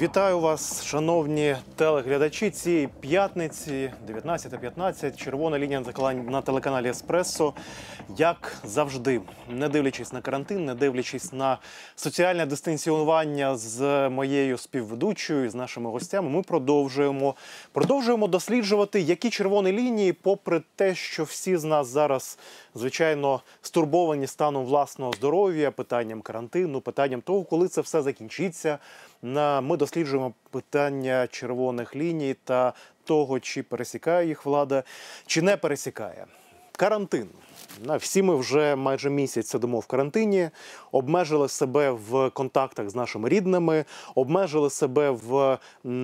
Вітаю вас, шановні телеглядачі. Цієї п'ятниці, 19.15, червона лінія на телеканалі Еспресо. Як завжди, не дивлячись на карантин, не дивлячись на соціальне дистанціювання з моєю співведучою, з нашими гостями, ми продовжуємо продовжуємо досліджувати, які червоні лінії, попри те, що всі з нас зараз, звичайно, стурбовані станом власного здоров'я, питанням карантину, питанням того, коли це все закінчиться. На ми досліджуємо питання червоних ліній та того, чи пересікає їх влада, чи не пересікає. Карантин. На всі ми вже майже місяць сидимо в карантині, обмежили себе в контактах з нашими рідними, обмежили себе в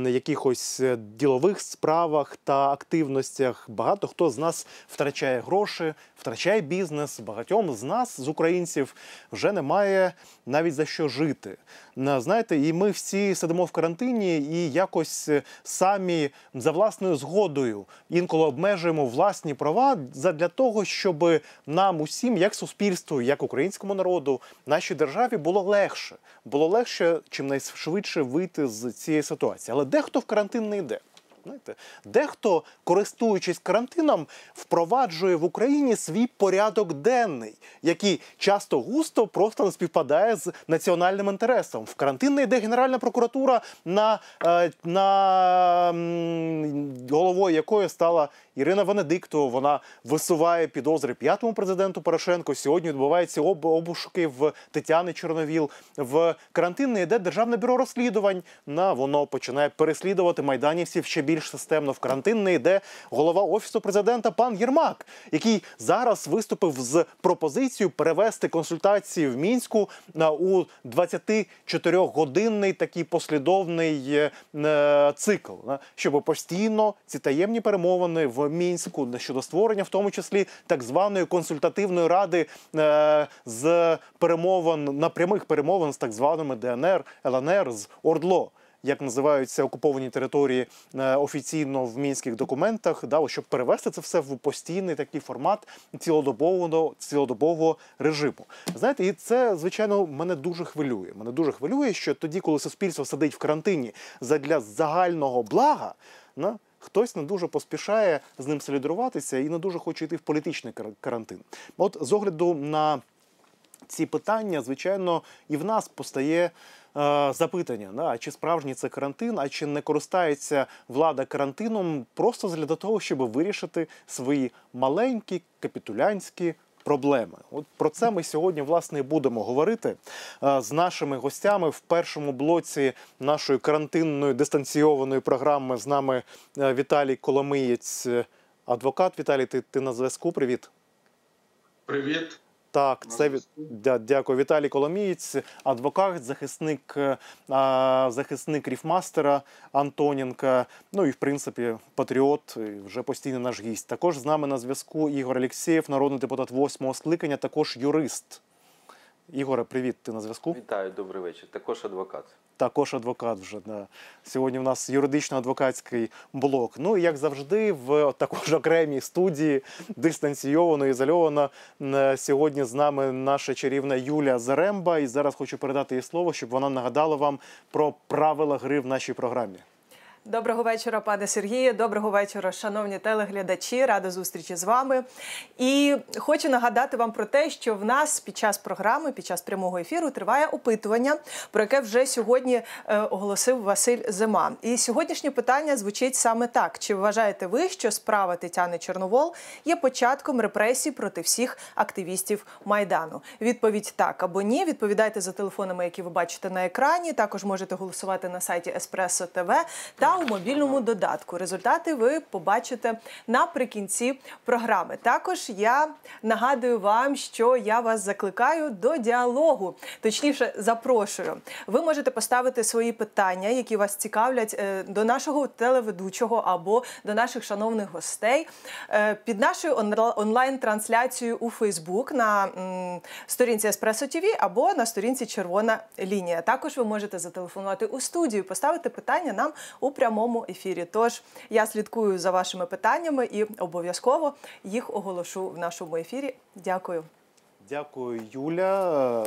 якихось ділових справах та активностях. Багато хто з нас втрачає гроші, втрачає бізнес. Багатьом з нас, з українців, вже немає навіть за що жити. На- Знаєте, і ми всі сидимо в карантині і якось самі за власною згодою інколи обмежуємо власні права для того, щоб нам усім, як суспільству, як українському народу, нашій державі було легше. Було легше чим найшвидше вийти з цієї ситуації. Але дехто в карантин не йде. Знаєте, дехто, користуючись карантином, впроваджує в Україні свій порядок денний, який часто густо просто не співпадає з національним інтересом. В карантин не йде Генеральна прокуратура, на, е, на головою якої стала Ірина Венедиктова. Вона висуває підозри п'ятому президенту Порошенко. Сьогодні відбуваються об- обшуки в Тетяни Чорновіл. В карантин не йде Державне бюро розслідувань. На воно починає переслідувати майданівців ще більш системно. В карантин не йде голова офісу президента пан Єрмак, який зараз виступив з пропозицією перевести консультації в мінську на у 24-годинний такий послідовний е, е, цикл, щоб постійно ці таємні перемовини в мінську щодо створення, в тому числі так званої консультативної ради е, з перемовин на прямих перемовин з так званими ДНР, ЛНР з ОРДЛО. Як називаються окуповані території е, офіційно в мінських документах, да, щоб перевести це все в постійний такий формат цілодобового цілодобового режиму. Знаєте, і це звичайно мене дуже хвилює. Мене дуже хвилює, що тоді, коли суспільство сидить в карантині задля загального блага, на хтось не дуже поспішає з ним солідаруватися і не дуже хоче йти в політичний кар- карантин. От з огляду на ці питання, звичайно, і в нас постає е, запитання: да, чи справжній це карантин, а чи не користається влада карантином просто для того, щоб вирішити свої маленькі капітулянські. Проблеми, от про це ми сьогодні власне будемо говорити е, з нашими гостями в першому блоці нашої карантинної дистанційованої програми. З нами е, Віталій Коломиєць, е, адвокат. Віталій, ти, ти на зв'язку. Привіт. Привіт. Так, це дя- дякую. Віталій Коломієць, адвокат, захисник, а, захисник ріфмастера Антонінка. Ну і в принципі патріот, вже постійний наш гість. Також з нами на зв'язку Ігор Алєксєєв, народний депутат восьмого скликання, також юрист. Ігоре, привіт, ти на зв'язку? Вітаю, добрий вечір. Також адвокат. Також адвокат вже да. сьогодні. В нас юридично-адвокатський блок. Ну і як завжди, в також окремій студії дистанційовано, ізольовано. Сьогодні з нами наша чарівна Юля Заремба. І зараз хочу передати їй слово, щоб вона нагадала вам про правила гри в нашій програмі. Доброго вечора, пане Сергію. Доброго вечора, шановні телеглядачі. Рада зустрічі з вами. І хочу нагадати вам про те, що в нас під час програми, під час прямого ефіру, триває опитування, про яке вже сьогодні е, оголосив Василь Зима. І сьогоднішнє питання звучить саме так: чи вважаєте ви, що справа Тетяни Чорновол є початком репресій проти всіх активістів майдану? Відповідь так або ні. Відповідайте за телефонами, які ви бачите на екрані. Також можете голосувати на сайті Espresso TV та у мобільному додатку. Результати ви побачите наприкінці програми. Також я нагадую вам, що я вас закликаю до діалогу, точніше, запрошую. Ви можете поставити свої питання, які вас цікавлять е, до нашого телеведучого або до наших шановних гостей е, під нашою онлайн-трансляцією у Фейсбук на сторінці Еспресо ТВ або на сторінці Червона лінія. Також ви можете зателефонувати у студію, поставити питання нам у прямому ефірі. Тож я слідкую за вашими питаннями і обов'язково їх оголошу в нашому ефірі. Дякую. Дякую, Юля.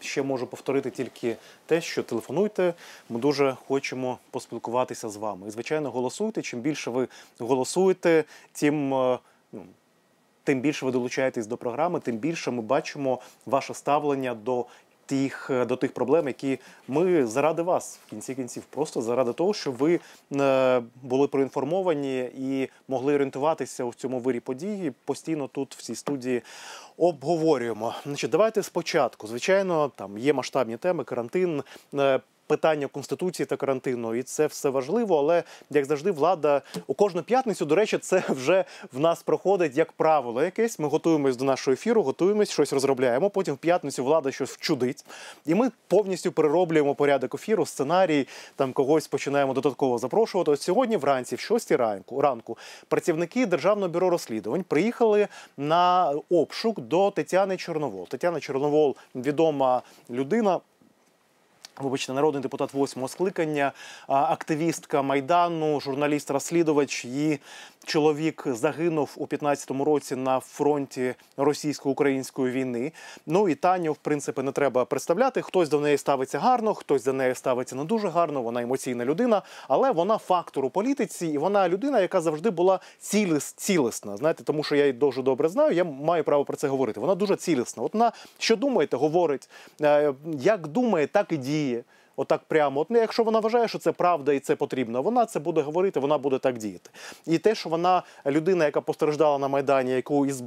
ще можу повторити тільки те, що телефонуйте. Ми дуже хочемо поспілкуватися з вами. І звичайно, голосуйте. Чим більше ви голосуєте, тим. е, ну, тим більше ви долучаєтесь до програми, тим більше ми бачимо ваше ставлення до тих, е, до тих проблем, які ми заради вас в кінці кінців, просто заради того, щоб ви е, були проінформовані і могли орієнтуватися у цьому вирі події. Постійно тут в цій студії обговорюємо. Значить, давайте спочатку. Звичайно, там є масштабні теми, карантин. Питання конституції та карантину, і це все важливо. Але як завжди, влада у кожну п'ятницю, до речі, це вже в нас проходить як правило якесь. Ми готуємось до нашого ефіру, готуємось, щось розробляємо. Потім в п'ятницю влада щось вчудить, і ми повністю перероблюємо порядок ефіру, сценарій, там когось починаємо додатково запрошувати. От сьогодні, вранці, в 6 ранку, ранку, працівники Державного бюро розслідувань приїхали на обшук до Тетяни Чорновол. Тетяна Чорновол відома людина. Вибачте, народний депутат восьмого скликання, активістка майдану, журналіст-розслідувач. Її чоловік загинув у 15-му році на фронті російсько-української війни. Ну і Таню, в принципі, не треба представляти. Хтось до неї ставиться гарно, хтось до неї ставиться не дуже гарно. Вона емоційна людина, але вона фактор у політиці, і вона людина, яка завжди була ціліс, цілісна. Знаєте, тому що я її дуже добре знаю. Я маю право про це говорити. Вона дуже цілісна. От вона що думаєте, говорить, Е, як думає, так і діє. dia. Отак прямо. От ну, якщо вона вважає, що це правда і це потрібно, вона це буде говорити, вона буде так діяти. І те, що вона людина, яка постраждала на майдані, яку із, е,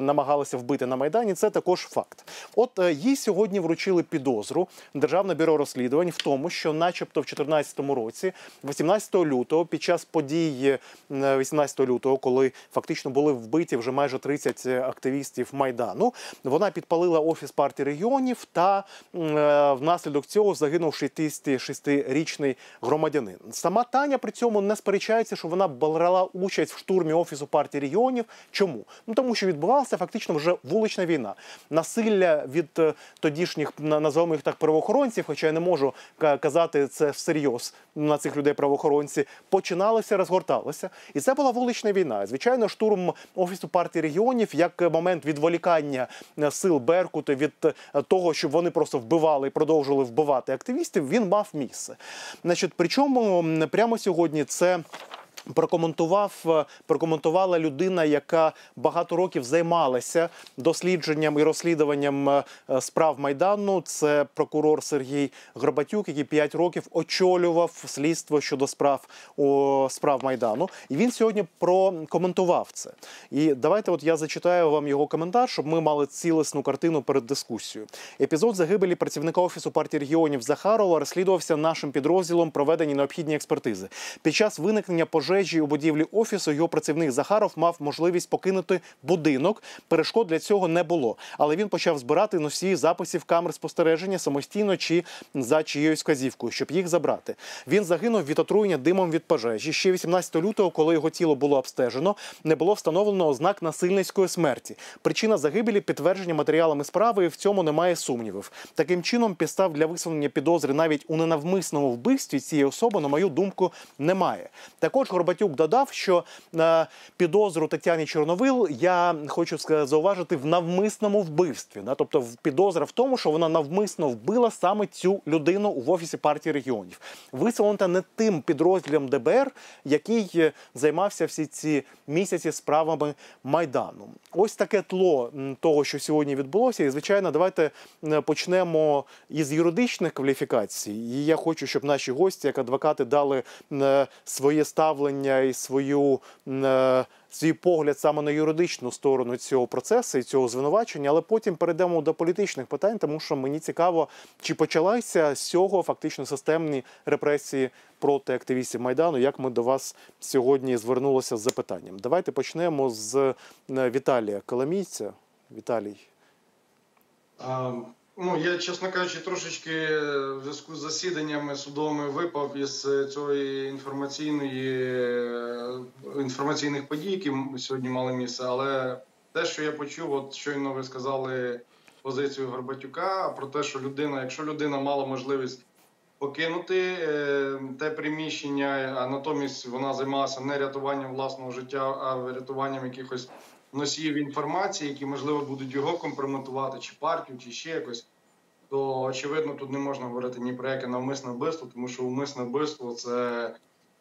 намагалися вбити на майдані, це також факт. От е, їй сьогодні вручили підозру Державне бюро розслідувань в тому, що, начебто, в 2014 році, 18 лютого, під час подій е, 18 лютого, коли фактично були вбиті вже майже 30 активістів майдану, вона підпалила офіс партії регіонів та е, внаслідок цього загинув 66-річний громадянин. Сама Таня при цьому не сперечається, що вона брала участь в штурмі офісу партії регіонів. Чому? Ну тому що відбувалася фактично вже вулична війна. Насилля від е, тодішніх на- називаємо їх так правоохоронців, хоча я не можу казати це всерйоз на цих людей правоохоронці, починалося, розгорталося. І це була вулична війна. Звичайно, штурм офісу партії регіонів як момент відволікання е, сил Беркуту від е, того, щоб вони просто вбивали і продовжували вбивати активістів, він мав місце. Значить, причому прямо сьогодні це. Прокоментував, е, прокоментувала людина, яка багато років займалася дослідженням і розслідуванням е, е, справ майдану. Це прокурор Сергій Горбатюк, який 5 років очолював слідство щодо справ о, справ майдану. І він сьогодні прокоментував це. І давайте, от я зачитаю вам його коментар, щоб ми мали цілісну картину перед дискусією. Епізод загибелі працівника офісу партії регіонів Захарова розслідувався нашим підрозділом, проведені необхідні експертизи. Під час виникнення пожежі у будівлі офісу його працівник Захаров мав можливість покинути будинок. Перешкод для цього не було. Але він почав збирати носії записів камер спостереження самостійно чи за чиєюсь вказівкою, щоб їх забрати. Він загинув від отруєння димом від пожежі. Ще 18 лютого, коли його тіло було обстежено, не було встановлено ознак насильницької смерті. Причина загибелі підтвердження матеріалами справи, і в цьому немає сумнівів. Таким чином, підстав для висунення підозри навіть у ненавмисному вбивстві цієї особи, на мою думку, немає. Також Горбатюк додав, що е, підозру Тетяні Чорновил я хочу зауважити в навмисному вбивстві. Да? Тобто підозра в тому, що вона навмисно вбила саме цю людину в офісі партії регіонів. Висунута не тим підрозділом ДБР, який е, займався всі ці місяці справами майдану. Ось таке тло того, що сьогодні відбулося. І звичайно, давайте е, почнемо із юридичних кваліфікацій. І я хочу, щоб наші гості, як адвокати, дали своє ставлення і свою. е, Свій погляд саме на юридичну сторону цього процесу і цього звинувачення, але потім перейдемо до політичних питань, тому що мені цікаво, чи почалися з цього фактично системні репресії проти активістів майдану. Як ми до вас сьогодні звернулися з запитанням? Давайте почнемо з е, Віталія Коломійця. Віталій. Ну, я, чесно кажучи, трошечки в зв'язку з засіданнями судовими випав із е, цієї інформаційної е, інформаційних подій, які сьогодні мали місце. Але те, що я почув, от щойно ви сказали позицію Горбатюка про те, що людина, якщо людина мала можливість покинути е, те приміщення, а натомість вона займалася не рятуванням власного життя, а рятуванням якихось носіїв інформації, які можливо будуть його компрометувати, чи партію, чи ще якось. то очевидно тут не можна говорити ні про яке навмисне вбивство, тому що умисне вбивство це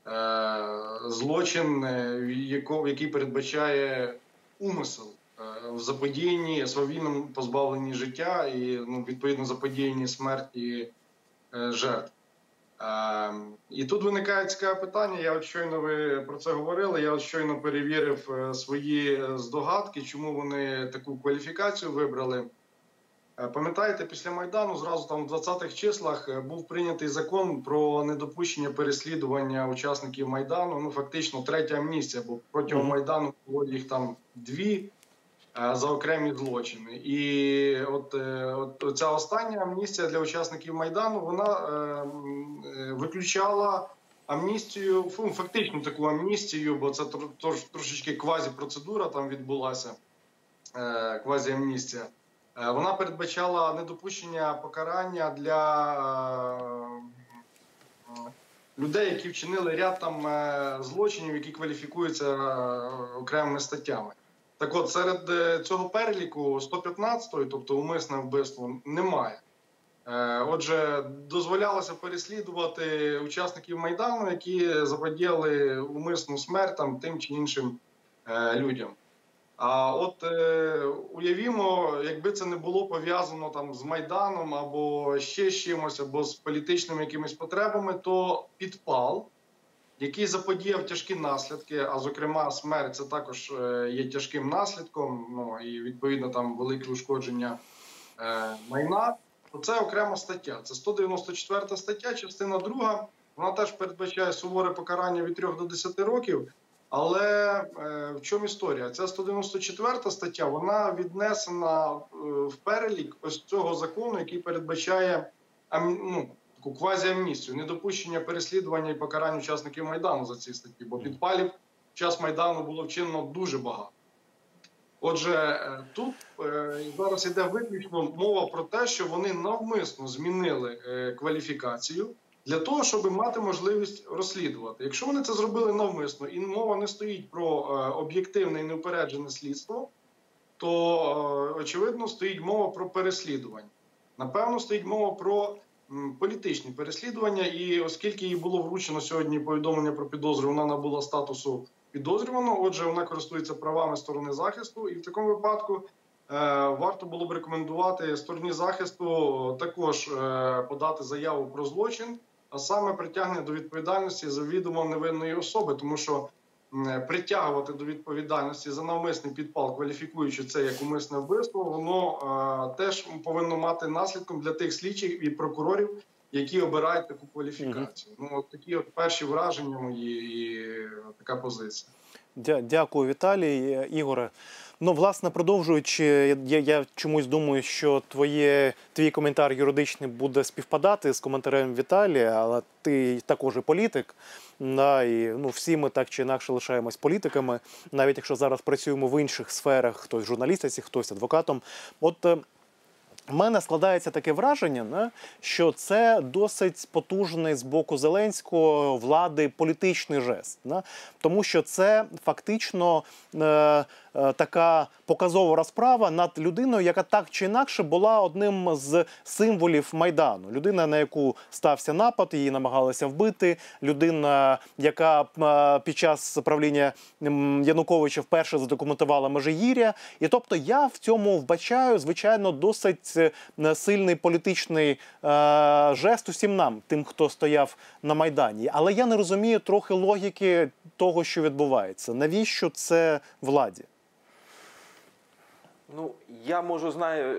е, злочин, е, яко- який передбачає умисел е, в заподіянні свавільному позбавленні життя і ну, відповідно заподіянні смерті е, жертв. Е, і тут виникає цікаве питання. Я от щойно ви про це говорили. Я от щойно перевірив е, свої е, здогадки, чому вони таку кваліфікацію вибрали. Е, Пам'ятаєте, після Майдану зразу там в 20-х числах був прийнятий закон про недопущення переслідування учасників Майдану. Ну, фактично, третя амністія, бо протягом. Майдану було їх там дві за окремі злочини. І от, е, от ця остання амністія для учасників Майдану вона е, е, виключала амністію, фу, фактично таку амністію, бо це тож- трошечки квазі-процедура там відбулася, е, квазі-амністія. Е, Вона передбачала недопущення покарання для е, людей, які вчинили ряд там е, злочинів, які кваліфікуються е, окремими статтями. Так от, серед е, цього переліку 115-ї, тобто умисне вбивство, немає. Е, Отже, дозволялося переслідувати учасників Майдану, які заподіяли умисну смерть там, тим чи іншим е, людям. А от уявімо, якби це не було пов'язано там з Майданом або ще з чимось, або з політичними якимись потребами, то підпал, який заподіяв тяжкі наслідки, а зокрема, смерть це також е, є тяжким наслідком, ну і відповідно там велике ушкодження е, майна, то це окрема стаття. Це 194 стаття, частина 2. Вона теж передбачає суворе покарання від 3 до 10 років. Але е, в чому історія? Ця 194 стаття вона віднесена е, в перелік ось цього закону, який передбачає ну, таку квазіамністію, недопущення переслідування і покарань учасників майдану за ці статті, бо підпалів в час майдану було вчинено дуже багато. Отже, е, тут е, зараз йде виключно мова про те, що вони навмисно змінили е, кваліфікацію для того, щоб мати можливість розслідувати. Якщо вони це зробили навмисно, і мова не стоїть про об'єктивне і неупереджене слідство, то очевидно стоїть мова про переслідування. Напевно, стоїть мова про політичні переслідування, і оскільки їй було вручено сьогодні повідомлення про підозру, вона набула статусу підозрюваного. Отже, вона користується правами сторони захисту, і в такому випадку е, варто було б рекомендувати стороні захисту також е, подати заяву про злочин, а саме притягнення до відповідальності завідомо невинної особи, тому що притягувати до відповідальності за навмисний підпал, кваліфікуючи це як умисне вбивство, воно е, теж повинно мати наслідком для тих слідчих і прокурорів, які обирають таку кваліфікацію. Ну от такі от перші враження мої і така позиція. Дя- Дякую, Віталій. Е, Ігоре. Ну, власне, продовжуючи, я, я чомусь думаю, що твоє, твій коментар юридичний буде співпадати з коментарем Віталія, але ти також і політик. Да, і ну, всі ми так чи інакше лишаємось політиками, навіть якщо зараз працюємо в інших сферах, хтось журналістиці, хтось адвокатом. От е, в мене складається таке враження, не, що це досить потужний з боку Зеленського влади політичний жест. Не? Тому що це фактично е, така показова розправа над людиною, яка так чи інакше була одним з символів Майдану. Людина, на яку стався напад, її намагалися вбити. Людина, яка е, під час правління Януковича вперше задокументувала Межигір'я. І тобто я в цьому вбачаю, звичайно, досить е, сильний політичний е, жест усім нам, тим, хто стояв на Майдані. Але я не розумію трохи логіки того, що відбувається. Навіщо це владі? Ну, я можу знаю,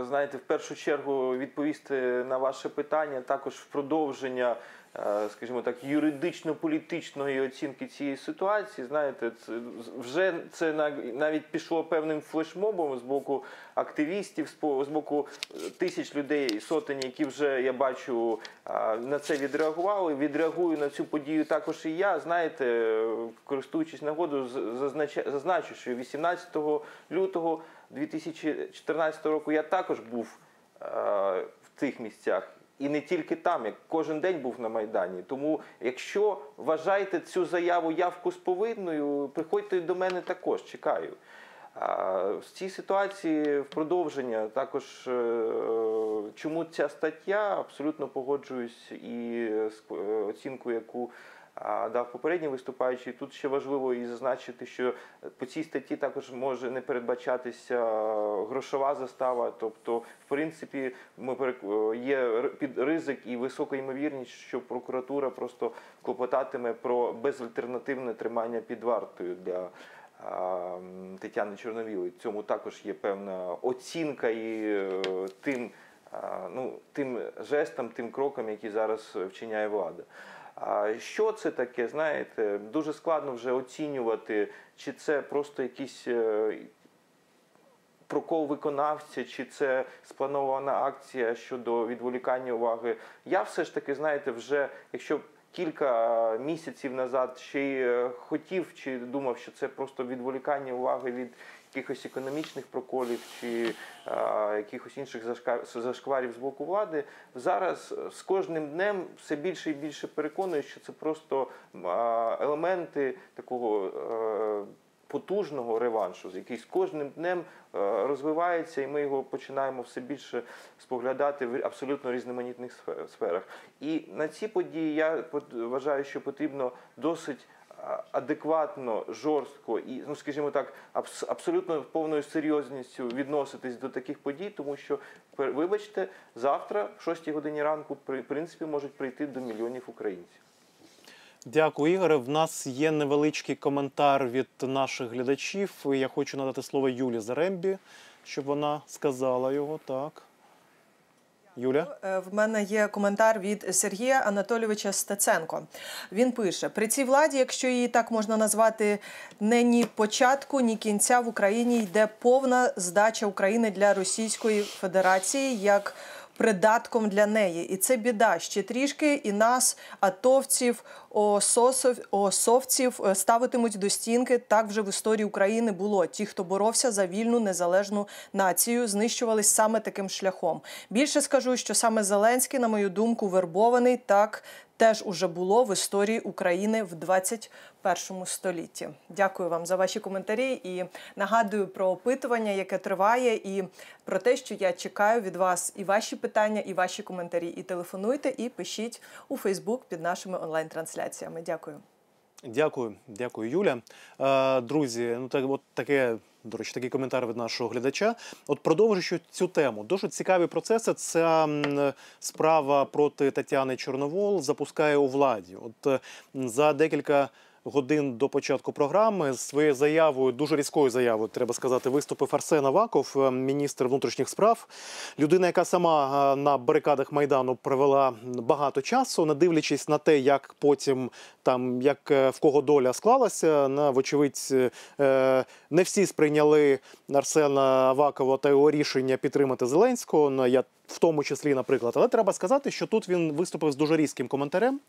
е, знаєте, в першу чергу відповісти на ваше питання, також в продовження, е, скажімо так, юридично-політичної оцінки цієї ситуації. Знаєте, це вже це на- навіть пішло певним флешмобом з боку активістів, з боку е, тисяч людей, сотень, які вже я бачу на це відреагували. Відреагую на цю подію також і я. Знаєте, користуючись нагодою, зазначу, що 18 лютого 2014 року я також був е, в цих місцях. І не тільки там, як кожен день був на Майдані. Тому, якщо вважаєте цю заяву явку з повинною, приходьте до мене також, чекаю. В цій ситуації в продовження також е, чому ця стаття абсолютно погоджуюсь і з е, оцінкою, яку дав попередній виступаючий. Тут ще важливо і зазначити, що по цій статті також може не передбачатися грошова застава. Тобто, в принципі, ми е, є під ризик і висока ймовірність, що прокуратура просто клопотатиме про безальтернативне тримання під вартою для. Тетяни Чорновілої. Цьому також є певна оцінка і е, тим, ну, тим жестам, тим крокам, які зараз вчиняє влада. Що це таке? Знаєте, дуже складно вже оцінювати, чи це просто якісь е, прокол виконавця, чи це спланована акція щодо відволікання уваги. Я все ж таки, знаєте, вже якщо кілька місяців назад ще й е, хотів чи думав, що це просто відволікання уваги від якихось економічних проколів чи якихось інших зашкварів з боку влади, зараз е, з кожним днем все більше і більше переконую, що це просто елементи такого. е, Потужного реваншу, який з кожним днем е, розвивається, і ми його починаємо все більше споглядати в абсолютно різноманітних сфе- сферах. І на ці події я вважаю, що потрібно досить адекватно, жорстко і, ну скажімо так, абс- абсолютно повною серйозністю відноситись до таких подій, тому що вибачте, завтра, в 6 годині ранку, при принципі, можуть прийти до мільйонів українців. Дякую, Ігоре. В нас є невеличкий коментар від наших глядачів. Я хочу надати слово Юлі Зарембі, щоб вона сказала його. Так. Юля? Е, В мене є коментар від Сергія Анатолійовича Стеценко. Він пише: при цій владі, якщо її так можна назвати, не ні початку, ні кінця в Україні йде повна здача України для Російської Федерації як придатком для неї. І це біда. Ще трішки і нас, атовців, ососов, осовців е, ставитимуть до стінки. Так вже в історії України було. Ті, хто боровся за вільну незалежну націю, знищувались саме таким шляхом. Більше скажу, що саме Зеленський, на мою думку, вербований так. Теж уже було в історії України в 21 столітті. Дякую вам за ваші коментарі і нагадую про опитування, яке триває, і про те, що я чекаю від вас і ваші питання, і ваші коментарі. І телефонуйте, і пишіть у Фейсбук під нашими онлайн-трансляціями. Дякую. Дякую, дякую, Юля. Е, друзі, ну так от таке. До речі, такий коментар від нашого глядача. От продовжуючи цю тему, дуже цікаві процеси. Ця справа проти Тетяни Чорновол запускає у владі. От за декілька годин до початку програми з своєю заявою, дуже різкою заявою, треба сказати, виступив Арсен Аваков, е, міністр внутрішніх справ. Людина, яка сама е, на барикадах майдану провела багато часу, не дивлячись на те, як потім там як е, в кого доля склалася, на вочевидь, не всі сприйняли Арсена Авакова та його рішення підтримати Зеленського. Ну, я в тому числі, наприклад, але треба сказати, що тут він виступив з дуже різким коментарем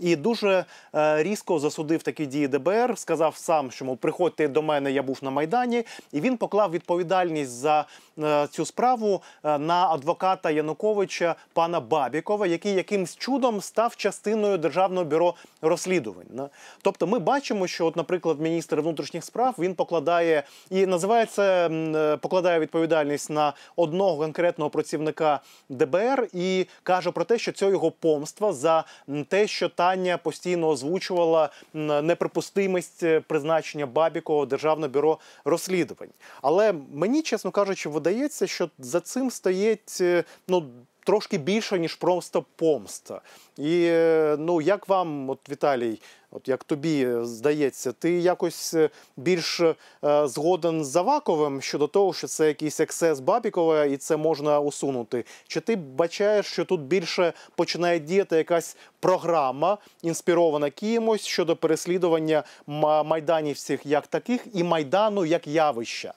і дуже е, різко засудив такі дії ДБР. Сказав сам, що мов приходьте до мене, я був на майдані, і він поклав відповідальність за е, цю справу е, на адвоката Януковича пана Бабікова, який якимсь чудом став частиною державного бюро розслідувань. Тобто, ми бачимо, що, от, наприклад, міністр внутрішніх справ він покладає і називає це м, е, покладає відповідальність на одного конкретного працівника ДБР і каже про те, що це його помства за те, що Таня постійно озвучувала неприпустимість е, призначення Бабікова Державне бюро розслідувань. Але мені, чесно кажучи, видається, що за цим стоїть е, ну. Трошки більше ніж просто помста, і е, ну як вам, от Віталій, от як тобі е, здається, ти якось е, більш е, згоден з Аваковим щодо того, що це якийсь ексцес Бабікова і це можна усунути? Чи ти бачаєш, що тут більше починає діяти якась програма, інспірована кимось щодо переслідування майданівців як таких і майдану як явища?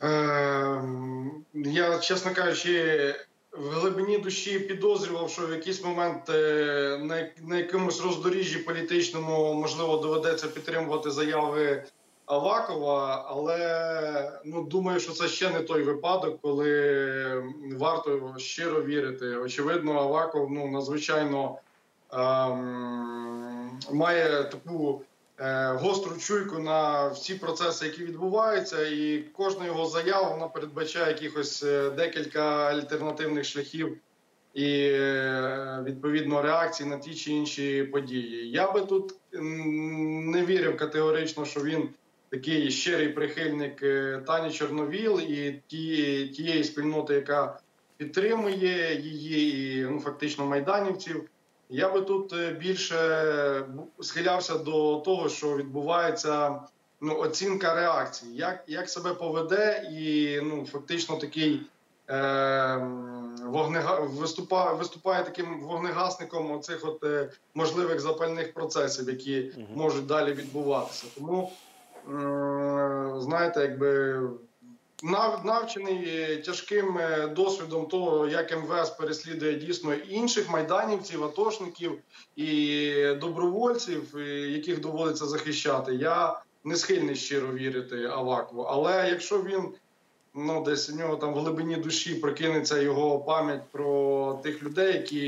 Ем, Я, чесно кажучи, в глибині душі підозрював, що в якийсь момент е, на, якомусь роздоріжжі політичному можливо доведеться підтримувати заяви Авакова, але ну думаю, що це ще не той випадок, коли варто щиро вірити. Очевидно, Аваков ну надзвичайно ем, має таку гостру чуйку на всі процеси, які відбуваються, і кожна його заява вона передбачає якихось е, декілька альтернативних шляхів і е, відповідно реакції на ті чи інші події. Я би тут не вірив категорично, що він такий щирий прихильник е, Тані Чорновіл і ті, тієї спільноти, яка підтримує її, і ну фактично майданівців. Я би тут е, більше схилявся до того, що відбувається ну, оцінка реакції, як, як себе поведе, і ну, фактично такий е, вогнега... виступає, виступає таким вогнегасником оцих от е, можливих запальних процесів, які можуть далі відбуватися. Тому м, знаєте, якби навчений е, тяжким е, досвідом того, як МВС переслідує дійсно інших майданівців, атошників і добровольців, е, яких доводиться захищати. Я не схильний щиро вірити Авакову. Але якщо він ну десь у нього там в глибині душі прокинеться його пам'ять про тих людей, які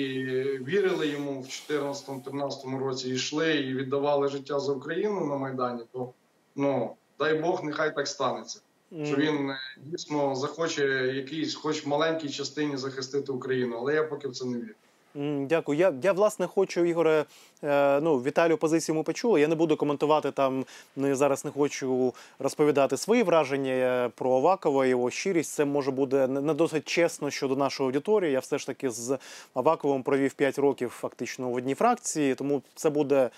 вірили йому в 2014-2013 році, йшли і віддавали життя за Україну на майдані, то ну дай Бог, нехай так станеться. Що він е, дійсно захоче якийсь, хоч в маленькій частині захистити Україну, але я поки в це не вірю. Дякую. Я, я власне хочу, Ігоре. Е, ну, Віталію позицію ми почули. Я не буду коментувати там. Ну, я зараз не хочу розповідати свої враження е, про Авакова, його щирість. Це може буде не досить чесно щодо нашої аудиторії. Я все ж таки з Аваковим провів 5 років фактично в одній фракції, тому це буде.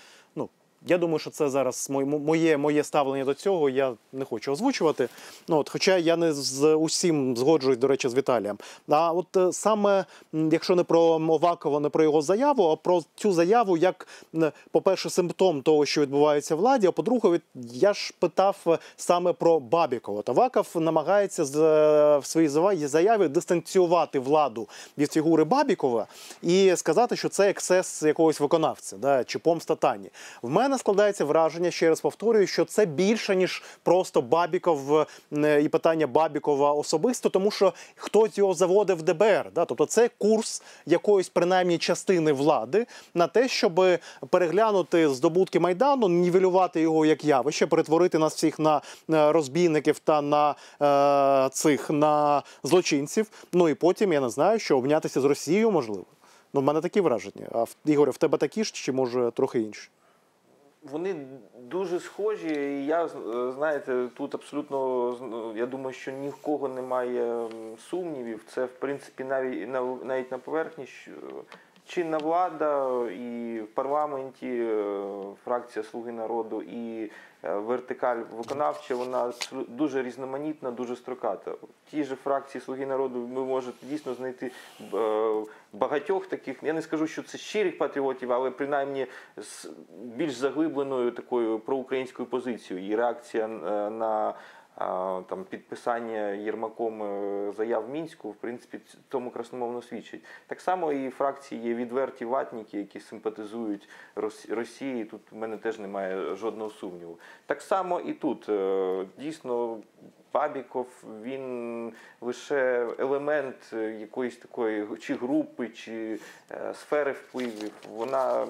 Я думаю, що це зараз моє, моє, ставлення до цього. Я не хочу озвучувати. Ну, от, хоча я не з усім згоджуюсь, до речі, з Віталієм. А от е, саме, якщо не про Овакова, не про його заяву, а про цю заяву, як, по-перше, симптом того, що відбувається в владі, а по-друге, я ж питав е, саме про Бабікова. От Аваков намагається з, е, в своїй заяві дистанціювати владу від фігури Бабікова і сказати, що це ексцес якогось виконавця да, чи помста Тані. В мене складається враження, ще раз повторюю, що це більше ніж просто Бабіков е, і питання Бабікова особисто, тому що хтось його заводив в ДБР. Да? Тобто це курс якоїсь принаймні частини влади на те, щоб переглянути здобутки майдану, нівелювати його як явище, перетворити нас всіх на е, розбійників та на е, цих на злочинців. Ну і потім я не знаю, що обнятися з Росією можливо. Ну, в мене такі враження. А в- Ігоре, в тебе такі ж чи може трохи інші? Вони дуже схожі, і я е, знаєте, тут абсолютно ну, я думаю, що ні в кого немає сумнівів. Це в принципі навіть на навіть на поверхні що чинна влада і в парламенті е, фракція Слуги народу і е, вертикаль виконавча, вона дуже різноманітна, дуже строката. В тій же фракції Слуги народу ви можете дійсно знайти е, багатьох таких. Я не скажу, що це щирих патріотів, але принаймні з більш заглибленою такою проукраїнською позицією. І реакція на там підписання Єрмаком е, заяв мінську, в принципі, тому красномовно свідчить. Так само і фракції є відверті ватніки, які симпатизують Рос- Росії. Тут в мене теж немає жодного сумніву. Так само і тут Е, дійсно. Бабіков він лише елемент е, якоїсь такої чи групи, чи сфери впливів. Вона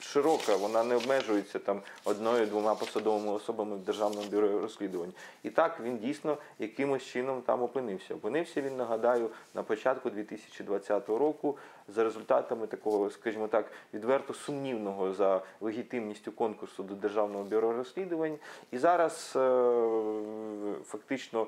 широка, вона не обмежується там одною-двома посадовими особами в Державному бюро розслідувань. І так він дійсно якимось чином там опинився. Опинився він, нагадаю, на початку 2020 року за результатами такого, скажімо так, відверто сумнівного за легітимністю конкурсу до Державного бюро розслідувань. І зараз е, фактично.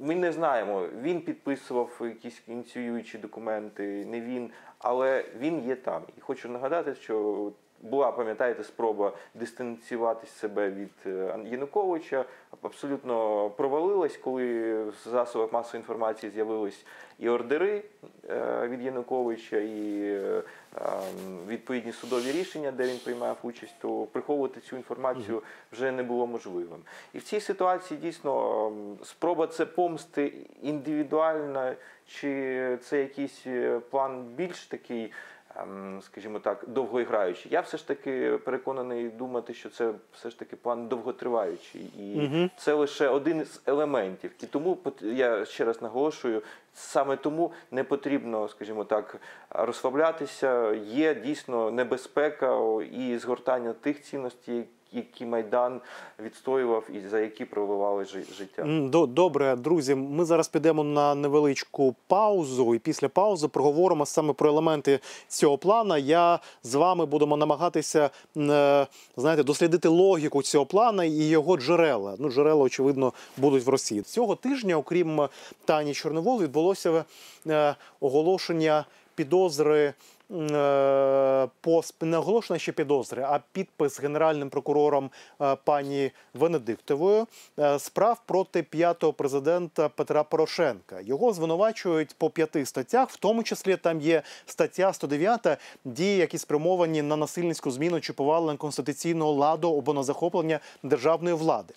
Ми не знаємо, він підписував якісь ініціюючі документи, не він, але він є там. І хочу нагадати, що була, пам'ятаєте, спроба дистанціювати себе від е, Януковича, абсолютно провалилась, коли в засобах масової інформації з'явились і ордери е, від Януковича, і е, ем, відповідні судові рішення, де він приймав участь, то приховувати цю інформацію вже не було можливим. І в цій ситуації дійсно ем, спроба це помсти індивідуальна, чи це якийсь план більш такий. Ем, Скажімо так, довгоіграючі. Я все ж таки переконаний думати, що це все ж таки план довготриваючий, і угу. це лише один з елементів. І тому я ще раз наголошую, саме тому не потрібно, скажімо так, розслаблятися. Є дійсно небезпека і згортання тих цінностей, які майдан відстоював і за які проливали життя. Добре, друзі. Ми зараз підемо на невеличку паузу, і після паузи проговоримо саме про елементи цього плана. Я з вами будемо намагатися е, знаєте, дослідити логіку цього плана і його джерела. Ну, джерела, очевидно, будуть в Росії. Цього тижня, окрім Тані Чорновол, відбулося е, оголошення підозри. Е, По не оголошення ще підозри, а підпис генеральним прокурором е, пані Венедиктовою е, справ проти п'ятого президента Петра Порошенка. Його звинувачують по п'яти статтях, в тому числі там є стаття 109 дії, які спрямовані на насильницьку зміну чи повалення конституційного ладу або на захоплення державної влади.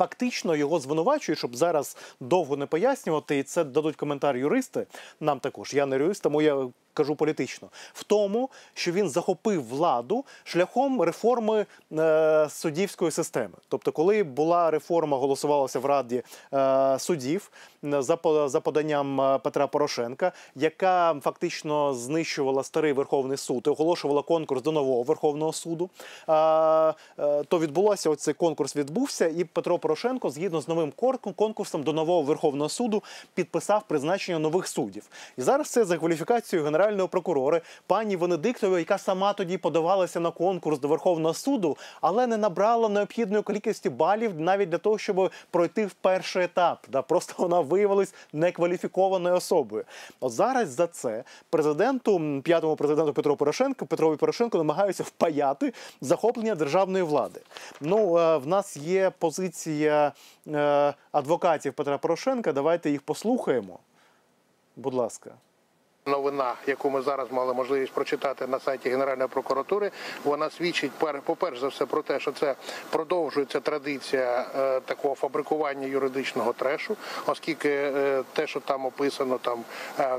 Фактично його звинувачують, щоб зараз довго не пояснювати, і це дадуть коментар юристи. Нам також. Я не юрист, тому я кажу політично. В тому, що він захопив владу шляхом реформи е, суддівської системи. Тобто, коли була реформа, голосувалася в Раді е, суддів е, за, за поданням е, Петра Порошенка, яка фактично знищувала старий Верховний суд і оголошувала конкурс до нового Верховного суду. е, е, то відбулося оцей конкурс відбувся, і Петро Порошенко, згідно з новим конкурсом до нового Верховного суду, підписав призначення нових суддів. І зараз це за кваліфікацією генерального прокурора пані Венедиктової, яка сама тоді подавалася на конкурс до Верховного суду, але не набрала необхідної кількості балів навіть для того, щоб пройти в перший етап. Да, просто вона виявилась некваліфікованою особою. От зараз за це президенту, п'ятому президенту Петру Порошенко, Петрові Порошенко намагаються впаяти захоплення державної влади. Ну, е, в нас є позиція е, адвокатів Петра Порошенка. Давайте їх послухаємо. Будь ласка. Новина, яку ми зараз мали можливість прочитати на сайті Генеральної прокуратури, вона свідчить пер- по-перше за все про те, що це продовжується традиція е, такого фабрикування юридичного трешу, оскільки е, те, що там описано, там е,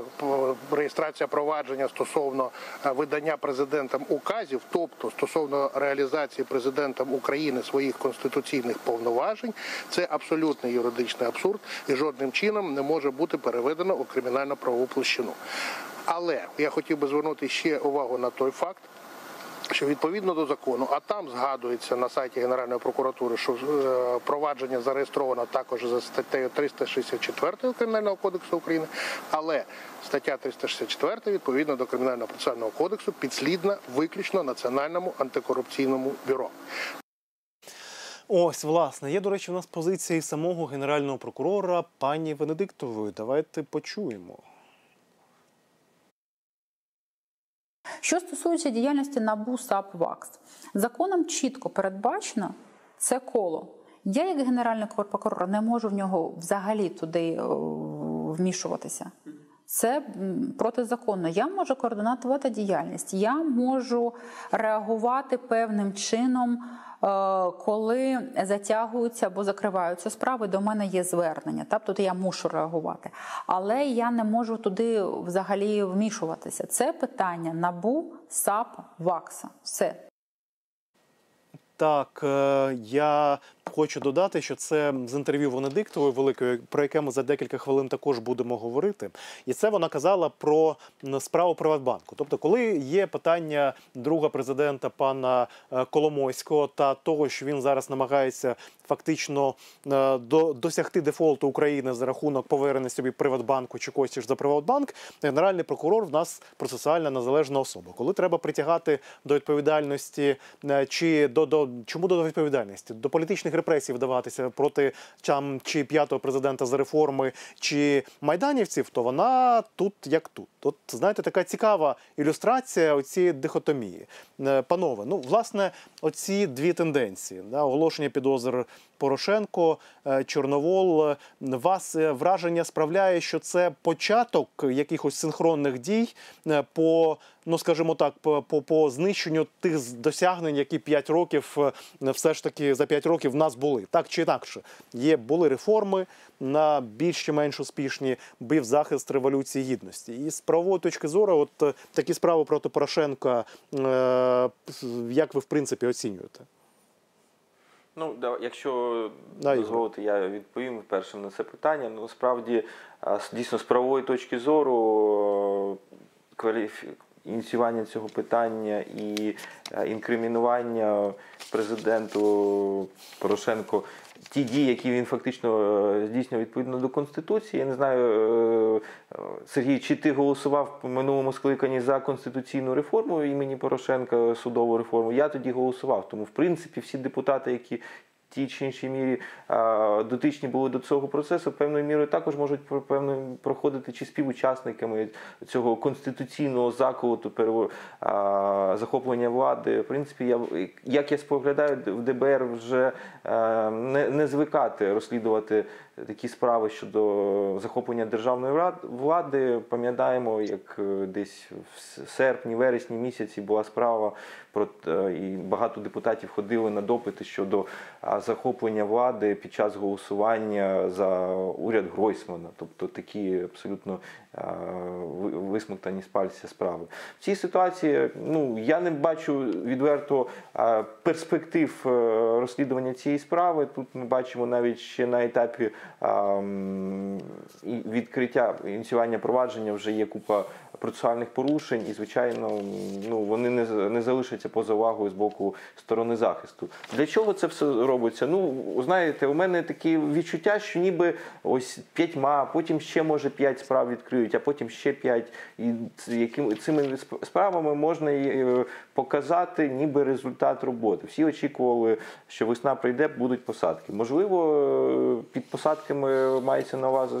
реєстрація провадження стосовно видання президентом указів, тобто стосовно реалізації президентом України своїх конституційних повноважень, це абсолютний юридичний абсурд і жодним чином не може бути переведено у кримінально правову площину. Але я хотів би звернути ще увагу на той факт. Що відповідно до закону, а там згадується на сайті Генеральної прокуратури, що е, провадження зареєстровано також за статтею 364 Кримінального кодексу України, але стаття 364 відповідно до Кримінального процесуального кодексу підслідна виключно Національному антикорупційному бюро. Ось, власне, є, до речі, у нас позиція і самого генерального прокурора пані Венедиктової. Давайте почуємо. Що стосується діяльності НАБУ САП ВАКС, законом чітко передбачено це коло. Я, як генеральний прокурор, не можу в нього взагалі туди е, вмішуватися. Це протизаконно. Я можу координатувати діяльність, я можу реагувати певним чином, коли затягуються або закриваються справи. До мене є звернення. Тобто я мушу реагувати. Але я не можу туди взагалі вмішуватися. Це питання НАБУ, САП, ВАКСа. Все. Так, е, я хочу додати, що це з інтерв'ю Венедиктової великої, про яке ми за декілька хвилин також будемо говорити. І це вона казала про справу Приватбанку. Тобто, коли є питання друга президента пана е, Коломойського та того, що він зараз намагається фактично е, до, досягти дефолту України за рахунок повернення собі Приватбанку чи ж за Приватбанк, генеральний прокурор в нас процесуальна незалежна особа. Коли треба притягати до відповідальності е, чи до, до чому до відповідальності? До політичних репресій вдаватися проти там, чи п'ятого президента за реформи, чи майданівців, то вона тут як тут. От знаєте, така цікава ілюстрація оцієї дихотомії. Е, Панове, ну власне, оці дві тенденції: да, оголошення підозр Порошенко, е, Чорновол. Вас е, враження справляє, що це початок якихось синхронних дій е, по, ну скажімо так, по, по, знищенню тих досягнень, які 5 років все ж таки за 5 років в нас були. Так чи інакше, є були реформи на більш чи менш успішні, бив захист революції гідності. І з правової точки зору, от такі справи проти Порошенка, як ви в принципі оцінюєте? Ну, да, якщо Да, дозволити, я відповім першим на це питання. Ну, справді, а, дійсно, з правової точки зору е, кваліфі... ініціювання цього питання і е, інкримінування президенту Порошенко ті дії, які він фактично здійснює здійснював відповідно до Конституції. Я не знаю, е, е, Сергій, чи ти голосував в минулому скликанні за конституційну реформу імені Порошенка, судову реформу? Я тоді голосував. Тому, в принципі, всі депутати, які тій чи іншій мірі дотичні були до цього процесу, певною мірою також можуть певно проходити чи співучасниками цього конституційного заколоту захоплення влади. В принципі, я як я споглядаю, в ДБР вже не, не звикати розслідувати такі справи щодо захоплення державної влади. Пам'ятаємо, як е, десь в серпні, вересні місяці була справа про і багато депутатів ходили на допити щодо захоплення влади під час голосування за уряд Гройсмана, тобто такі абсолютно висмоктані з пальця справи. В цій ситуації ну я не бачу відверто перспектив е, розслідування цієї справи. Тут ми бачимо навіть ще на етапі відкриття ініціювання провадження вже є купа процесуальних порушень, і звичайно, ну вони не, не залишаться поза увагою з боку сторони захисту. Для чого це все робиться? Ну знаєте, у мене такі відчуття, що ніби ось п'ятьма, потім ще може п'ять справ відкриють, а потім ще п'ять. І яким цими справами можна е, показати, ніби результат роботи. Всі очікували, що весна прийде, будуть посадки. Можливо, е, під посадками мається на увазі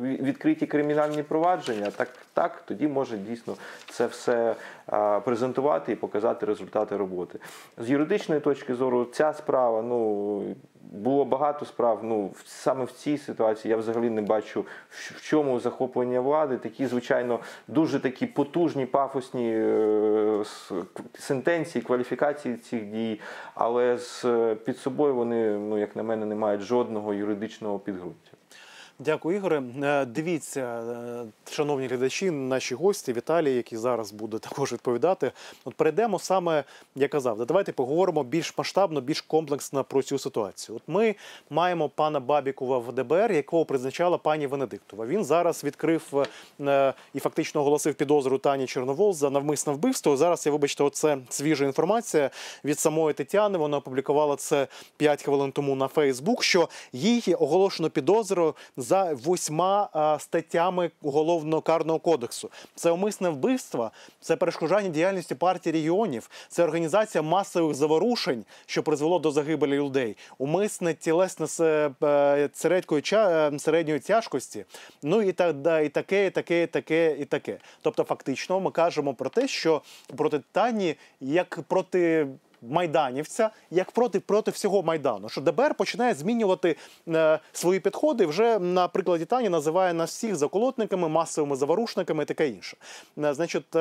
відкриті кримінальні провадження. Так, так, тоді може дійсно це все презентувати і показати результати роботи. З юридичної точки зору, ця справа, ну було багато справ. Ну саме в цій ситуації я взагалі не бачу в в чому захоплення влади. Такі, звичайно, дуже такі потужні, пафосні е, сентенції, кваліфікації цих дій, але з е, під собою вони, ну як на мене, не мають жодного юридичного підґрунтя. Дякую, Ігоре. Е, Дивіться, е, шановні глядачі, наші гості Віталій, який зараз буде також відповідати. От перейдемо саме, я казав, да, давайте поговоримо більш масштабно, більш комплексно про цю ситуацію. От ми маємо пана Бабікова в ДБР, якого призначала пані Венедиктова. Він зараз відкрив е, і фактично оголосив підозру Тані Чорновол за навмисне вбивство. Зараз я вибачте, оце свіжа інформація від самої Тетяни. Вона опублікувала це 5 хвилин тому на Фейсбук. Що їй оголошено підозру за восьма статтями уголовного карного кодексу. Це умисне вбивство, це перешкоджання діяльності партії регіонів, це організація масових заворушень, що призвело до загибелі людей, умисне тілесне е, середньої е, середньої тяжкості. Ну і так і таке, і таке, і таке, і таке. Тобто, фактично, ми кажемо про те, що проти Тані, як проти майданівця, як проти проти всього майдану, що ДБР починає змінювати е, свої підходи. Вже на прикладі Тані називає нас всіх заколотниками, масовими заворушниками і таке інше. Е, значить.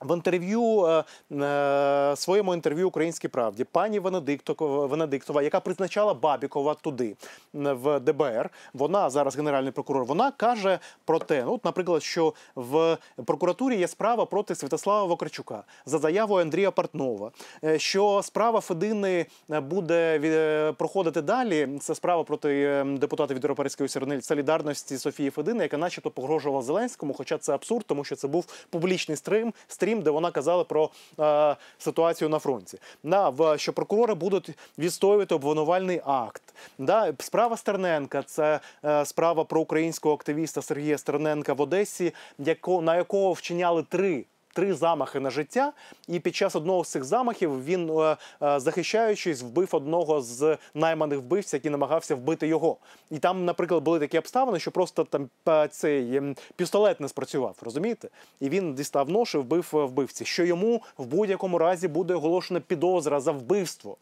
В інтерв'ю е, е, своєму інтерв'ю Українській правді пані Венедиктова, Венедиктова, яка призначала Бабікова туди в ДБР, вона зараз генеральний прокурор. Вона каже про те, ну, наприклад, що в прокуратурі є справа проти Святослава Вакарчука за заявою Андрія Портнова, е, що справа Федини буде проходити далі. Це справа проти депутата від Європейської солідарності Софії Федини, яка, начебто, погрожувала Зеленському. Хоча це абсурд, тому що це був публічний стрім, стрім, де вона казала про е, ситуацію на фронті. На в що прокурори будуть відстоювати обвинувальний акт. Да, справа Стерненка це е, справа про українського активіста Сергія Стерненка в Одесі, яко, на якого вчиняли три. Три замахи на життя, і під час одного з цих замахів він, е, е, захищаючись, вбив одного з найманих вбивців, який намагався вбити його. І там, наприклад, були такі обставини, що просто там е, цей пістолет не спрацював, розумієте? І він дістав нож і вбив вбивці. Що йому в будь-якому разі буде оголошена підозра за вбивство.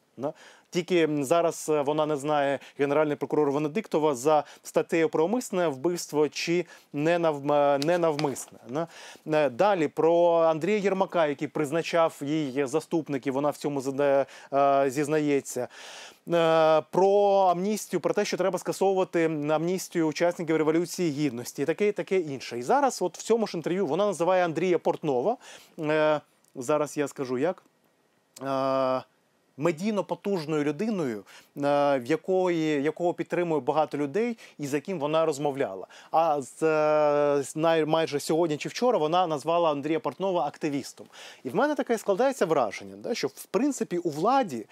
Тільки зараз е, вона не знає генеральний прокурор Венедиктова за статтею про умисне вбивство чи ненавм- ненавмисне. Е, Далі про Андрія Єрмака, який призначав їй заступників, вона в цьому е, зізнається. Е, Про амністію, про те, що треба скасовувати амністію учасників революції гідності, і таке, і таке інше. І зараз, от в цьому ж інтерв'ю, вона називає Андрія Портнова. Е, Зараз я скажу як. Медійно потужною людиною, е, в якої якого підтримує багато людей, і з яким вона розмовляла. А з, е, майже сьогодні чи вчора вона назвала Андрія Портнова активістом. І в мене таке складається враження, що в принципі у владі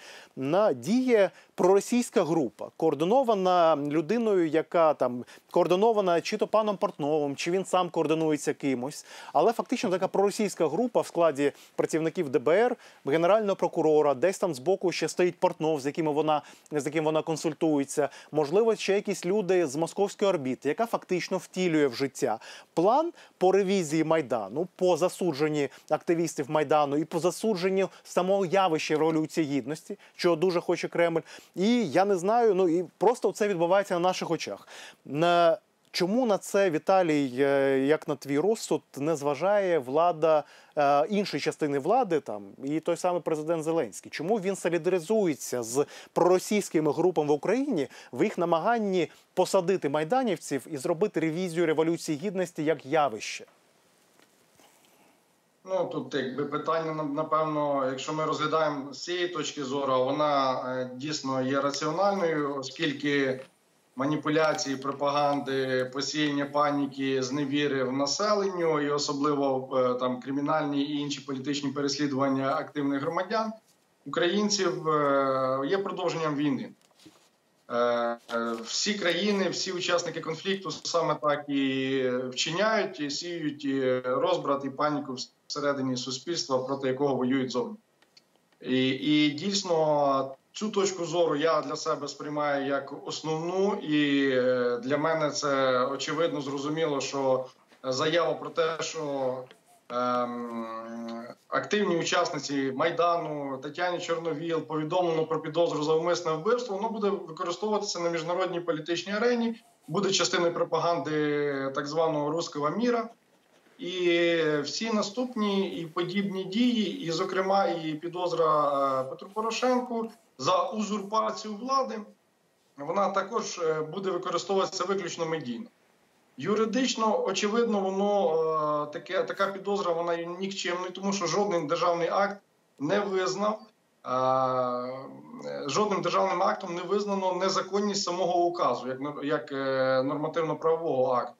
діє проросійська група, координована людиною, яка там координована чи то паном Портновим, чи він сам координується кимось. Але фактично така проросійська група в складі працівників ДБР, генерального прокурора, десь там збоку ще стоїть Портнов, з якими вона з яким вона консультується. Можливо, ще якісь люди з московської орбіти, яка фактично втілює в життя план по ревізії майдану, по засудженні активістів майдану і по засудженню самого явища революції гідності, чого дуже хоче Кремль. І я не знаю, ну і просто це відбувається на наших очах. На Чому на це Віталій, е, як на твій розсуд, не зважає влада е, іншої частини влади, там і той самий президент Зеленський? Чому він солідаризується з проросійськими групами в Україні в їх намаганні посадити майданівців і зробити ревізію революції гідності як явище? Ну тут якби питання напевно, якщо ми розглядаємо з цієї точки зору, вона е, дійсно є раціональною, оскільки маніпуляції, пропаганди, посіяння паніки, зневіри в населенню і особливо е, там кримінальні і інші політичні переслідування активних громадян українців е, є продовженням війни. Е, Всі країни, всі учасники конфлікту саме так і вчиняють, і сіють і розбрат і паніку всередині суспільства, проти якого воюють зовні. І, і дійсно цю точку зору я для себе сприймаю як основну, і е, для мене це очевидно зрозуміло, що заява про те, що ем, активні учасниці майдану Тетяні Чорновіл повідомлено про підозру за умисне вбивство, воно буде використовуватися на міжнародній політичній арені, буде частиною пропаганди так званого руського міра. І всі наступні і подібні дії, і, зокрема, і підозра е, Петру Порошенку за узурпацію влади, вона також е, буде використовуватися виключно медійно. Юридично, очевидно, воно е, таке, така підозра вона є нікчемною, тому що жоден державний акт не визнав. е, Жодним державним актом не визнано незаконність самого указу, як, як нормативно-правового акту.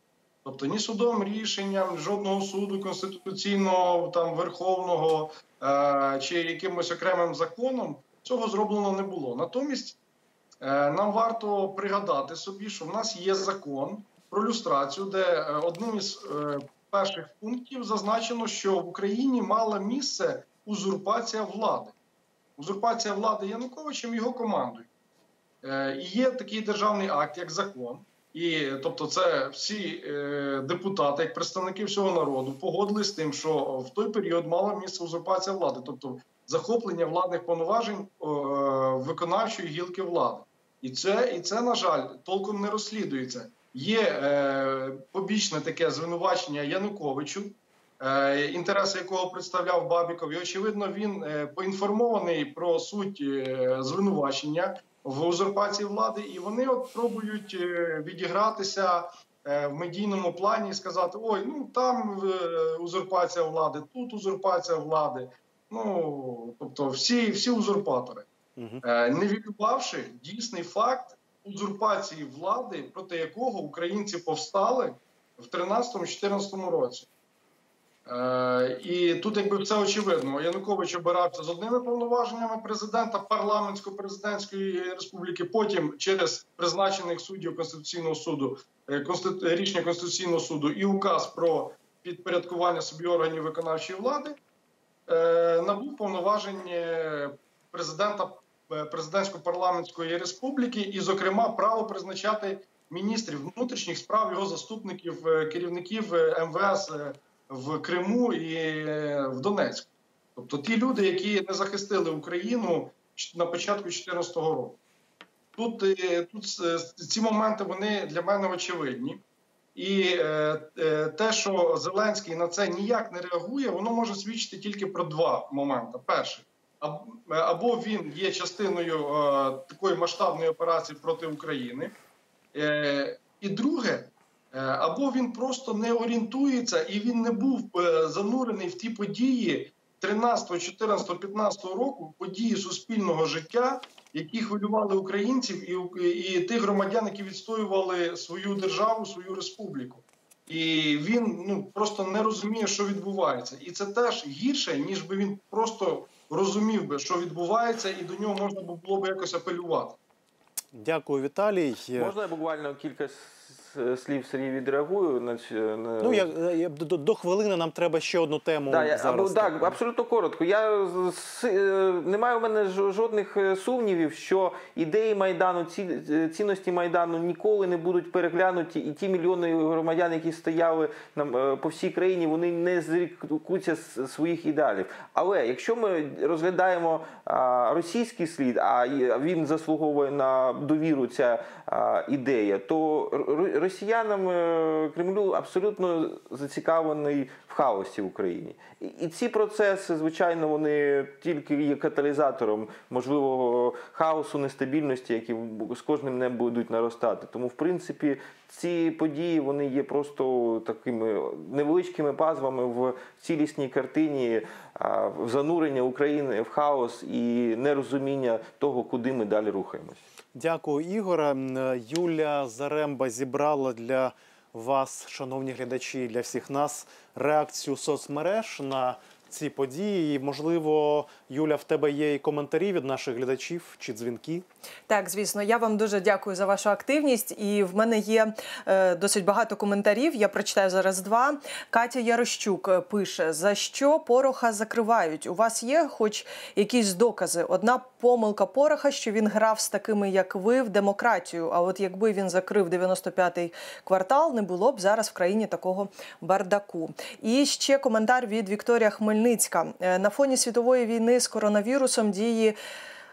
Тобто ні судовим рішенням, жодного суду конституційного, там верховного чи якимось окремим законом цього зроблено не було. Натомість е, нам варто пригадати собі, що в нас є закон про люстрацію, де е, одним із е, перших пунктів зазначено, що в Україні мала місце узурпація влади. Узурпація влади Януковичем і його командою. І є такий державний акт, як закон. І тобто, це всі депутати, як представники всього народу, погодились з тим, що в той період мала місце узурпація влади, тобто захоплення владних повноважень е, виконавчої гілки влади. І це, і це, на жаль, толком не розслідується. Є е, побічне таке звинувачення Януковичу, е, інтереси якого представляв Бабіков. І очевидно, він е, поінформований про суть е, звинувачення в узурпації влади, і вони от пробують е, відігратися е, в медійному плані і сказати: ой, ну там узурпація влади, тут узурпація влади. Ну тобто, всі, всі узурпатори. Е, не відбувавши дійсний факт узурпації влади, проти якого українці повстали в 13-14 році. Е, і тут, якби все очевидно, Янукович обирався з одними повноваженнями президента парламентсько-президентської республіки. Потім через призначених суддів Конституційного суду, е, рішення Конституційного суду і указ про підпорядкування собі органів виконавчої влади набув повноважень е, президента е, президентсько-парламентської республіки, і, зокрема, право призначати міністрів внутрішніх справ, його заступників, е, керівників е, МВС е, в Криму і е, в Донецьку. Тобто ті люди, які не захистили Україну на початку 2014 року. Тут, е, тут е, ці моменти вони для мене очевидні. І е, е, те, що Зеленський на це ніяк не реагує, воно може свідчити тільки про два моменти. Перше, або він є частиною е, такої масштабної операції проти України. Е, і друге, е, або він просто не орієнтується і він не був е, занурений в ті події, 13, 14, 15 року події суспільного життя, які хвилювали українців і, і тих громадян, які відстоювали свою державу, свою республіку. І він ну просто не розуміє, що відбувається, і це теж гірше, ніж би він просто розумів би, що відбувається, і до нього можна було б якось апелювати. Дякую, Віталій. Можна буквально кілька слів Сергій відреагую на на Ну, я, я, до, до хвилини нам треба ще одну тему Да, я, зараз. або, так, абсолютно коротко. Я е, немає у мене жодних е, сумнівів, що ідеї майдану, ці е, цінності майдану ніколи не будуть переглянуті, і ті мільйони громадян, які стояли нам е, по всій країні, вони не зрікуться з своїх ідеалів. Але якщо ми розглядаємо а, російський слід, а він заслуговує на довіру ця а, ідея, то росіянам е, Кремлю абсолютно зацікавлений в хаосі в Україні. І, ці процеси, звичайно, вони тільки є каталізатором можливого хаосу, нестабільності, які з кожним днем будуть наростати. Тому, в принципі, ці події вони є просто такими невеличкими пазвами в цілісній картині в занурення України в хаос і нерозуміння того, куди ми далі рухаємось. Дякую, Ігоре. Е, Юля Заремба зібрала для вас, шановні глядачі, для всіх нас реакцію соцмереж на ці події. І, можливо, Юля, в тебе є і коментарі від наших глядачів чи дзвінки. Так, звісно, я вам дуже дякую за вашу активність. І в мене є е, досить багато коментарів. Я прочитаю зараз два. Катя Ярощук е, пише: за що пороха закривають? У вас є хоч якісь докази? Одна помилка пороха, що він грав з такими, як ви, в демократію. А от якби він закрив 95-й квартал, не було б зараз в країні такого бардаку. І ще коментар від Вікторія Хмельницька Е, на фоні світової війни з коронавірусом дії.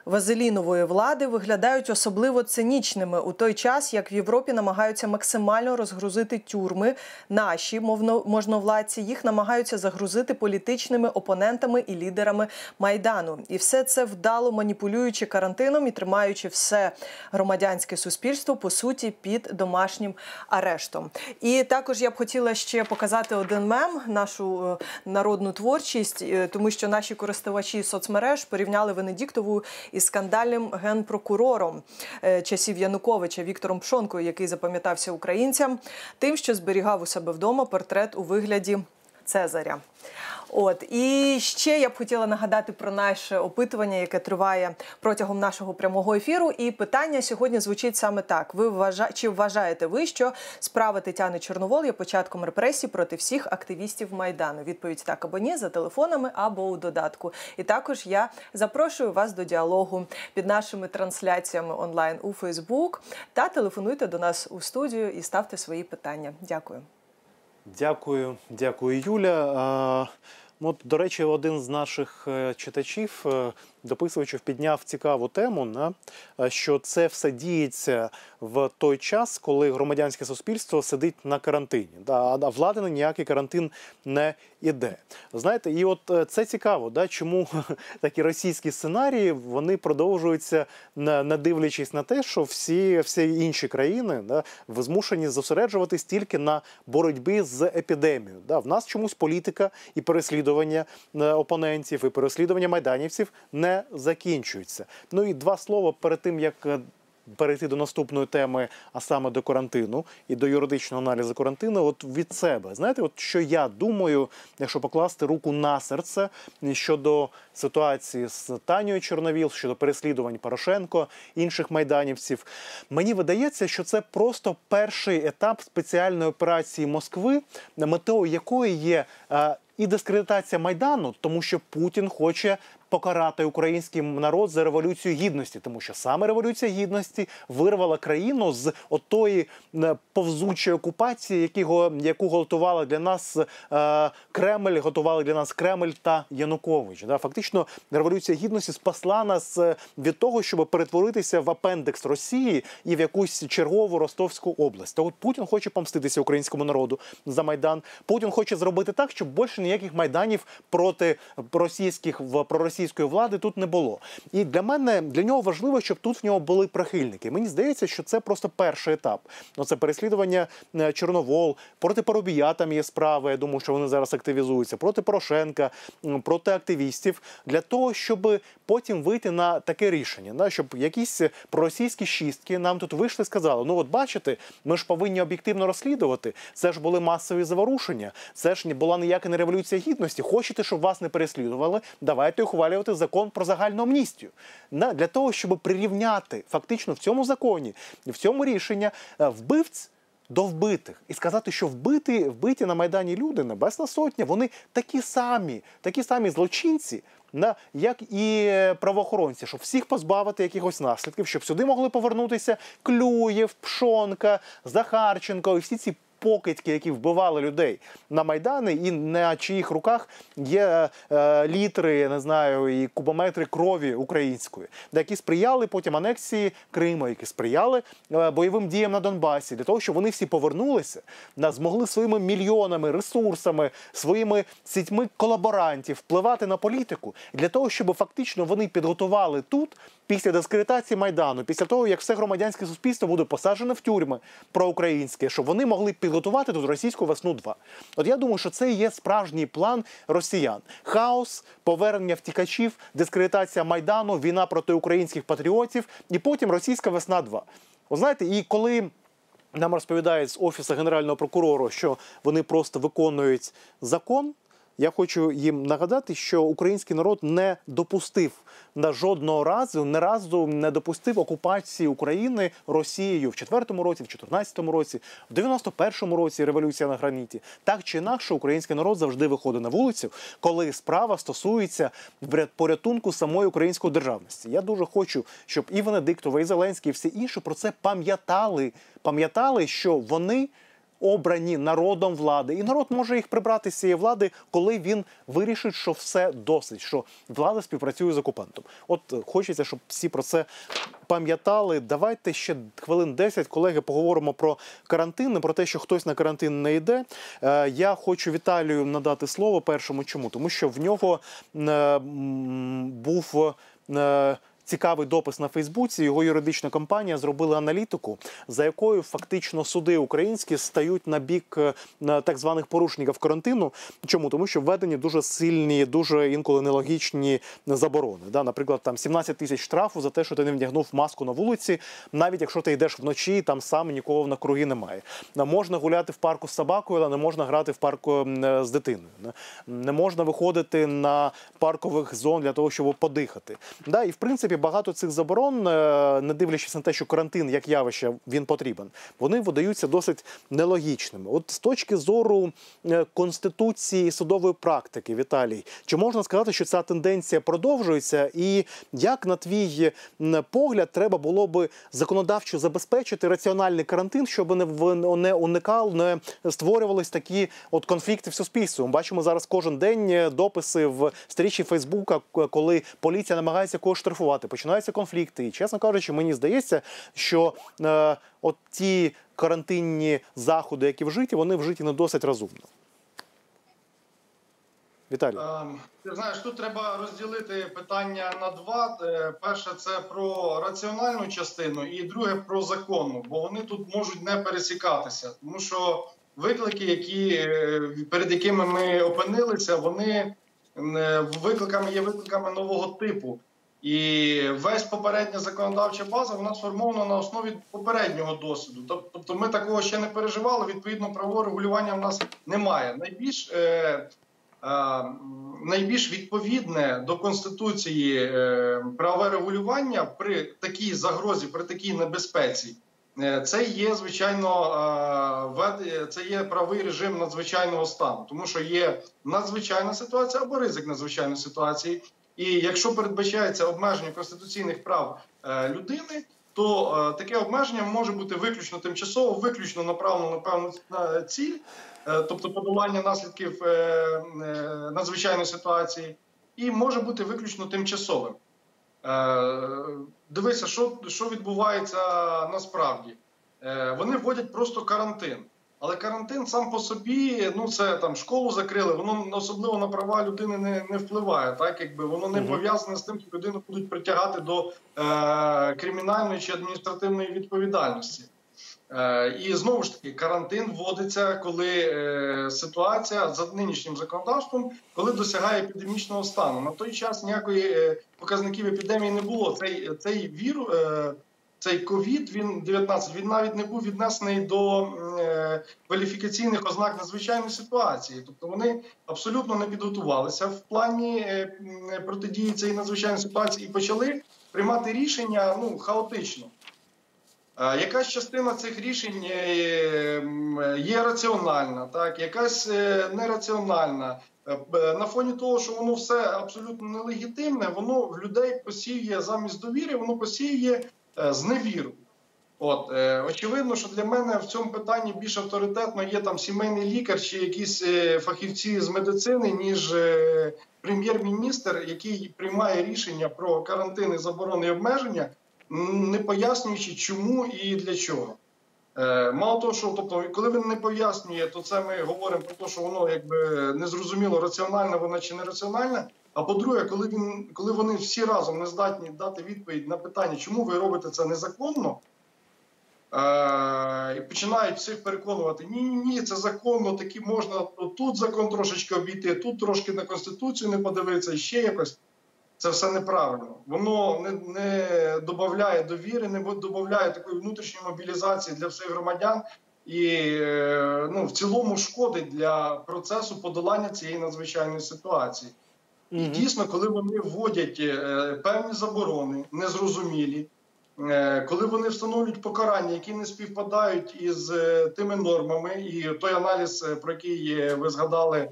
Вазелінової влади виглядають особливо цинічними у той час, як в Європі намагаються максимально розгрузити тюрми. Наші можновладці їх намагаються загрузити політичними опонентами і лідерами майдану. І все це вдало маніпулюючи карантином і тримаючи все громадянське суспільство по суті під домашнім арештом. І також я б хотіла ще показати один мем, нашу е, народну творчість, е, тому що наші користувачі соцмереж порівняли Венедіктову із скандальним генпрокурором е, часів Януковича Віктором Пшонкою, який запам'ятався українцям, тим, що зберігав у себе вдома портрет у вигляді Цезаря. От і ще я б хотіла нагадати про наше опитування, яке триває протягом нашого прямого ефіру. І питання сьогодні звучить саме так: ви вважа... чи вважаєте ви, що справа Тетяни Чорновол є початком репресій проти всіх активістів майдану? Відповідь так або ні за телефонами або у додатку. І також я запрошую вас до діалогу під нашими трансляціями онлайн у Фейсбук та телефонуйте до нас у студію і ставте свої питання. Дякую. Дякую, дякую, Юля. А, От, до речі, один з наших е, читачів, е, дописувачів, підняв цікаву тему, на, е, що це все діється в той час, коли громадянське суспільство сидить на карантині. А влада на ніякий карантин не іде. Знаєте, і от е, це цікаво, да, чому такі російські сценарії вони продовжуються, не не дивлячись на те, що всі, всі інші країни да, змушені зосереджуватись тільки на боротьбі з епідемією. Да. В нас чомусь політика і переслідування е, опонентів, і переслідування майданівців не закінчуються. Ну і два слова перед тим, як е, перейти до наступної теми, а саме до карантину і до юридичного аналізу карантину, от від себе. Знаєте, от що я думаю, якщо покласти руку на серце щодо ситуації з Танією Чорновіл, щодо переслідувань Порошенко, інших майданівців, мені видається, що це просто перший етап спеціальної операції Москви, метою якої є. е, і дискредитація майдану, тому що Путін хоче покарати український народ за революцію гідності, тому що саме революція гідності вирвала країну з отої е, повзучої окупації, які го- яку готували для нас е, Кремль, готували для нас Кремль та Янукович. Да, фактично, революція гідності спасла нас е, від того, щоб перетворитися в апендекс Росії і в якусь чергову Ростовську область. То от Путін хоче помститися українському народу за майдан. Путін хоче зробити так, щоб більше ніяких майданів проти російських в проросійських російської влади тут не було. І для мене для нього важливо, щоб тут в нього були прихильники. Мені здається, що це просто перший етап. Ну це переслідування е, Чорновол, проти Парубія там є справи. Я думаю, що вони зараз активізуються проти Порошенка, проти активістів для того, щоб потім вийти на таке рішення, да, щоб якісь проросійські шістки нам тут вийшли і сказали: ну от бачите, ми ж повинні об'єктивно розслідувати. Це ж були масові заворушення, це ж була ніяка не революція гідності. Хочете, щоб вас не переслідували? Давайте ухвалювати закон про загальну амністію. Для того, щоб прирівняти фактично в цьому законі, в цьому рішення е, вбивць. До вбитих і сказати, що вбиті, вбиті на майдані люди, Небесна Сотня, вони такі самі, такі самі злочинці, на як і е, правоохоронці, щоб всіх позбавити якихось наслідків, щоб сюди могли повернутися Клюєв, Пшонка, Захарченко і всі ці покидьки, які вбивали людей на майдани, і на чиїх руках є е, літри, я не знаю, і кубометри крові української, де які сприяли потім анексії Криму, які сприяли е, бойовим діям на Донбасі, для того, щоб вони всі повернулися, да, змогли своїми мільйонами, ресурсами, своїми сітьми колаборантів впливати на політику, для того, щоб фактично вони підготували тут. Після дискредитації майдану, після того як все громадянське суспільство буде посаджене в тюрми проукраїнське, щоб вони могли підготувати тут російську весну 2 От я думаю, що це є справжній план росіян: хаос, повернення втікачів, дискредитація майдану, війна проти українських патріотів, і потім російська весна 2 От знаєте, і коли. Нам розповідають з офісу генерального прокурора, що вони просто виконують закон. Я хочу їм нагадати, що український народ не допустив на жодного разу, не разу не допустив окупації України Росією в 4-му році, в 14-му році, в 91-му році революція на граніті. Так чи інакше, український народ завжди виходить на вулицю, коли справа стосується порятунку самої української державності. Я дуже хочу, щоб і Венедиктова, і Зеленський, і всі інші про це пам'ятали. Пам'ятали, що вони обрані народом влади, і народ може їх прибрати з цієї влади, коли він вирішить, що все досить, що влада співпрацює з окупантом. От е, хочеться, щоб всі про це пам'ятали. Давайте ще хвилин 10, колеги, поговоримо про карантин, про те, що хтось на карантин не йде. Е, Я хочу Віталію надати слово першому. Чому? Тому що в нього е, був. Цікавий допис на Фейсбуці. Його юридична компанія зробила аналітику, за якою фактично суди українські стають на бік е, так званих порушників карантину. Чому? Тому що введені дуже сильні, дуже інколи нелогічні заборони. Да? Наприклад, там 17 тисяч штрафу за те, що ти не вдягнув маску на вулиці, навіть якщо ти йдеш вночі, там сам нікого на круги немає. Можна гуляти в парку з собакою, але не можна грати в парку е, з дитиною. Не можна виходити на паркових зон для того, щоб подихати. Да? І в принципі багато цих заборон, е, не дивлячись на те, що карантин як явище він потрібен, вони видаються досить нелогічними. От з точки зору е, конституції судової практики, Віталій, чи можна сказати, що ця тенденція продовжується, і як на твій погляд треба було би законодавчо забезпечити раціональний карантин, щоб не не уникав, не створювались такі от конфлікти в суспільстві. Ми бачимо зараз кожен день е, дописи в стрічі Фейсбука, коли поліція намагається когось штрафувати, починаються конфлікти. І чесно кажучи, мені здається, що е, от ті карантинні заходи, які вжиті, вони вжиті не досить розумно. Віталій. Ем, Ти знаєш, тут треба розділити питання на два. Е, Перше, це про раціональну частину, і друге про законну, бо вони тут можуть не пересікатися, тому що виклики, які е, перед якими ми опинилися, вони е, викликами є викликами нового типу. І весь попередня законодавча база вона сформована на основі попереднього досвіду. Тобто ми такого ще не переживали. Відповідно, правового регулювання в нас немає. Найбільш е, е, найбільш відповідне до конституції е, правове регулювання при такій загрозі, при такій небезпеці. е, Це є звичайно е, це є правий режим надзвичайного стану, тому що є надзвичайна ситуація або ризик надзвичайної ситуації. І якщо передбачається обмеження конституційних прав е, людини, то е, таке обмеження може бути виключно тимчасово, виключно направлено на певну ціль, е, тобто подолання наслідків надзвичайної ситуації, і може бути виключно тимчасовим. Дивися, що, що відбувається насправді. Вони вводять просто карантин. Але карантин сам по собі, ну це там школу закрили, воно особливо на права людини не, не впливає. Так якби воно не пов'язане з тим, що людину будуть притягати до е, кримінальної чи адміністративної відповідальності. Е, і знову ж таки, карантин вводиться, коли е, ситуація за нинішнім законодавством, коли досягає епідемічного стану. На той час ніякої е, показників епідемії не було. Цей цей вірус, е, цей ковід, він 19, він навіть не був віднесений до е, кваліфікаційних ознак надзвичайної ситуації. Тобто вони абсолютно не підготувалися в плані е, протидії цієї надзвичайної ситуації і почали приймати рішення ну хаотично. Е, Якась частина цих рішень є раціональна, так, якась нераціональна. На фоні того, що воно все абсолютно нелегітимне, воно в людей посіює замість довіри, воно посіює е, зневіру. От, е, очевидно, що для мене в цьому питанні більш авторитетно є там сімейний лікар чи якісь е, фахівці з медицини, ніж е, прем'єр-міністр, який приймає рішення про карантини, заборони і обмеження, не пояснюючи, чому і для чого. Е, Мало того, що тобто, коли він не пояснює, то це ми говоримо про те, що воно якби незрозуміло, раціональне воно чи не раціональне. А по-друге, коли він, коли вони всі разом не здатні дати відповідь на питання, чому ви робите це незаконно, е, і починають всіх переконувати: ні, ні, це законно, такі можна тут закон трошечки обійти, тут трошки на конституцію не подивитися, ще якось. Це все неправильно. Воно не, не додає довіри, не додає такої внутрішньої мобілізації для всіх громадян і е, ну, в цілому шкодить для процесу подолання цієї надзвичайної ситуації. І дійсно, коли вони вводять е, певні заборони, незрозумілі, е, коли вони встановлюють покарання, які не співпадають із е, тими нормами, і той аналіз, про який ви згадали,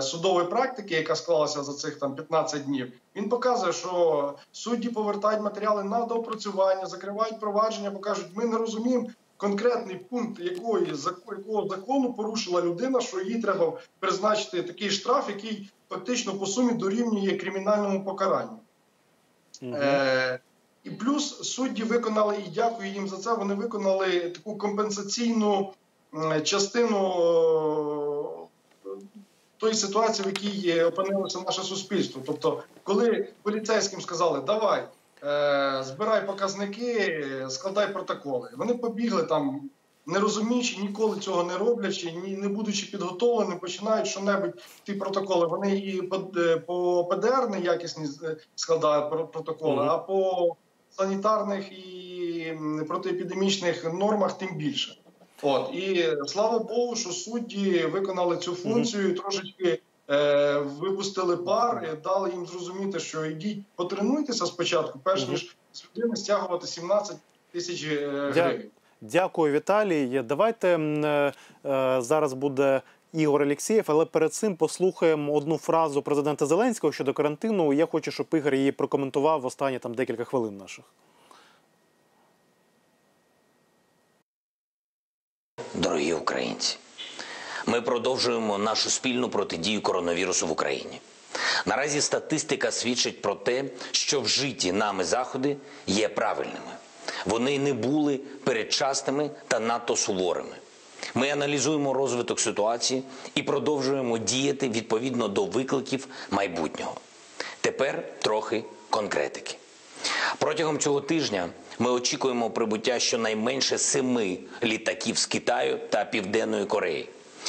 судової практики, яка склалася за цих там 15 днів, він показує, що судді повертають матеріали на доопрацювання, закривають провадження, бо кажуть, ми не розуміємо. Конкретний пункт якої якого закону порушила людина, що їй треба призначити такий штраф, який фактично по сумі дорівнює кримінальному покаранню. Мгм. Е, і плюс судді виконали, і дякую їм за це. Вони виконали таку компенсаційну частину е, тої ситуації, в якій е, опинилося наше суспільство. Тобто, коли поліцейським сказали, давай. е, Збирай показники, складай протоколи. Вони побігли там, не розуміючи, ніколи цього не роблячи, ні не будучи підготовленими, починають що-небудь ті протоколи. Вони і по, е, по ПДР неякісні е, складають про- протоколи, Мгм. а по санітарних і протиепідемічних нормах тим більше. От і слава Богу, що судді виконали цю функцію, трошечки е, випустили пар, дали їм зрозуміти, що йдіть, потренуйтеся спочатку, перш ніж з людини стягувати 17 тисяч гривень. Дякую, Віталій. Давайте е, е, зараз буде Ігор Алєксєєв, але перед цим послухаємо одну фразу президента Зеленського щодо карантину. Я хочу, щоб Ігор її прокоментував в останні там декілька хвилин наших. Дорогі українці, ми продовжуємо нашу спільну протидію коронавірусу в Україні. Наразі статистика свідчить про те, що вжиті нами заходи є правильними. Вони не були передчасними та надто суворими. Ми аналізуємо розвиток ситуації і продовжуємо діяти відповідно до викликів майбутнього. Тепер трохи конкретики. Протягом цього тижня ми очікуємо прибуття щонайменше семи літаків з Китаю та Південної Кореї.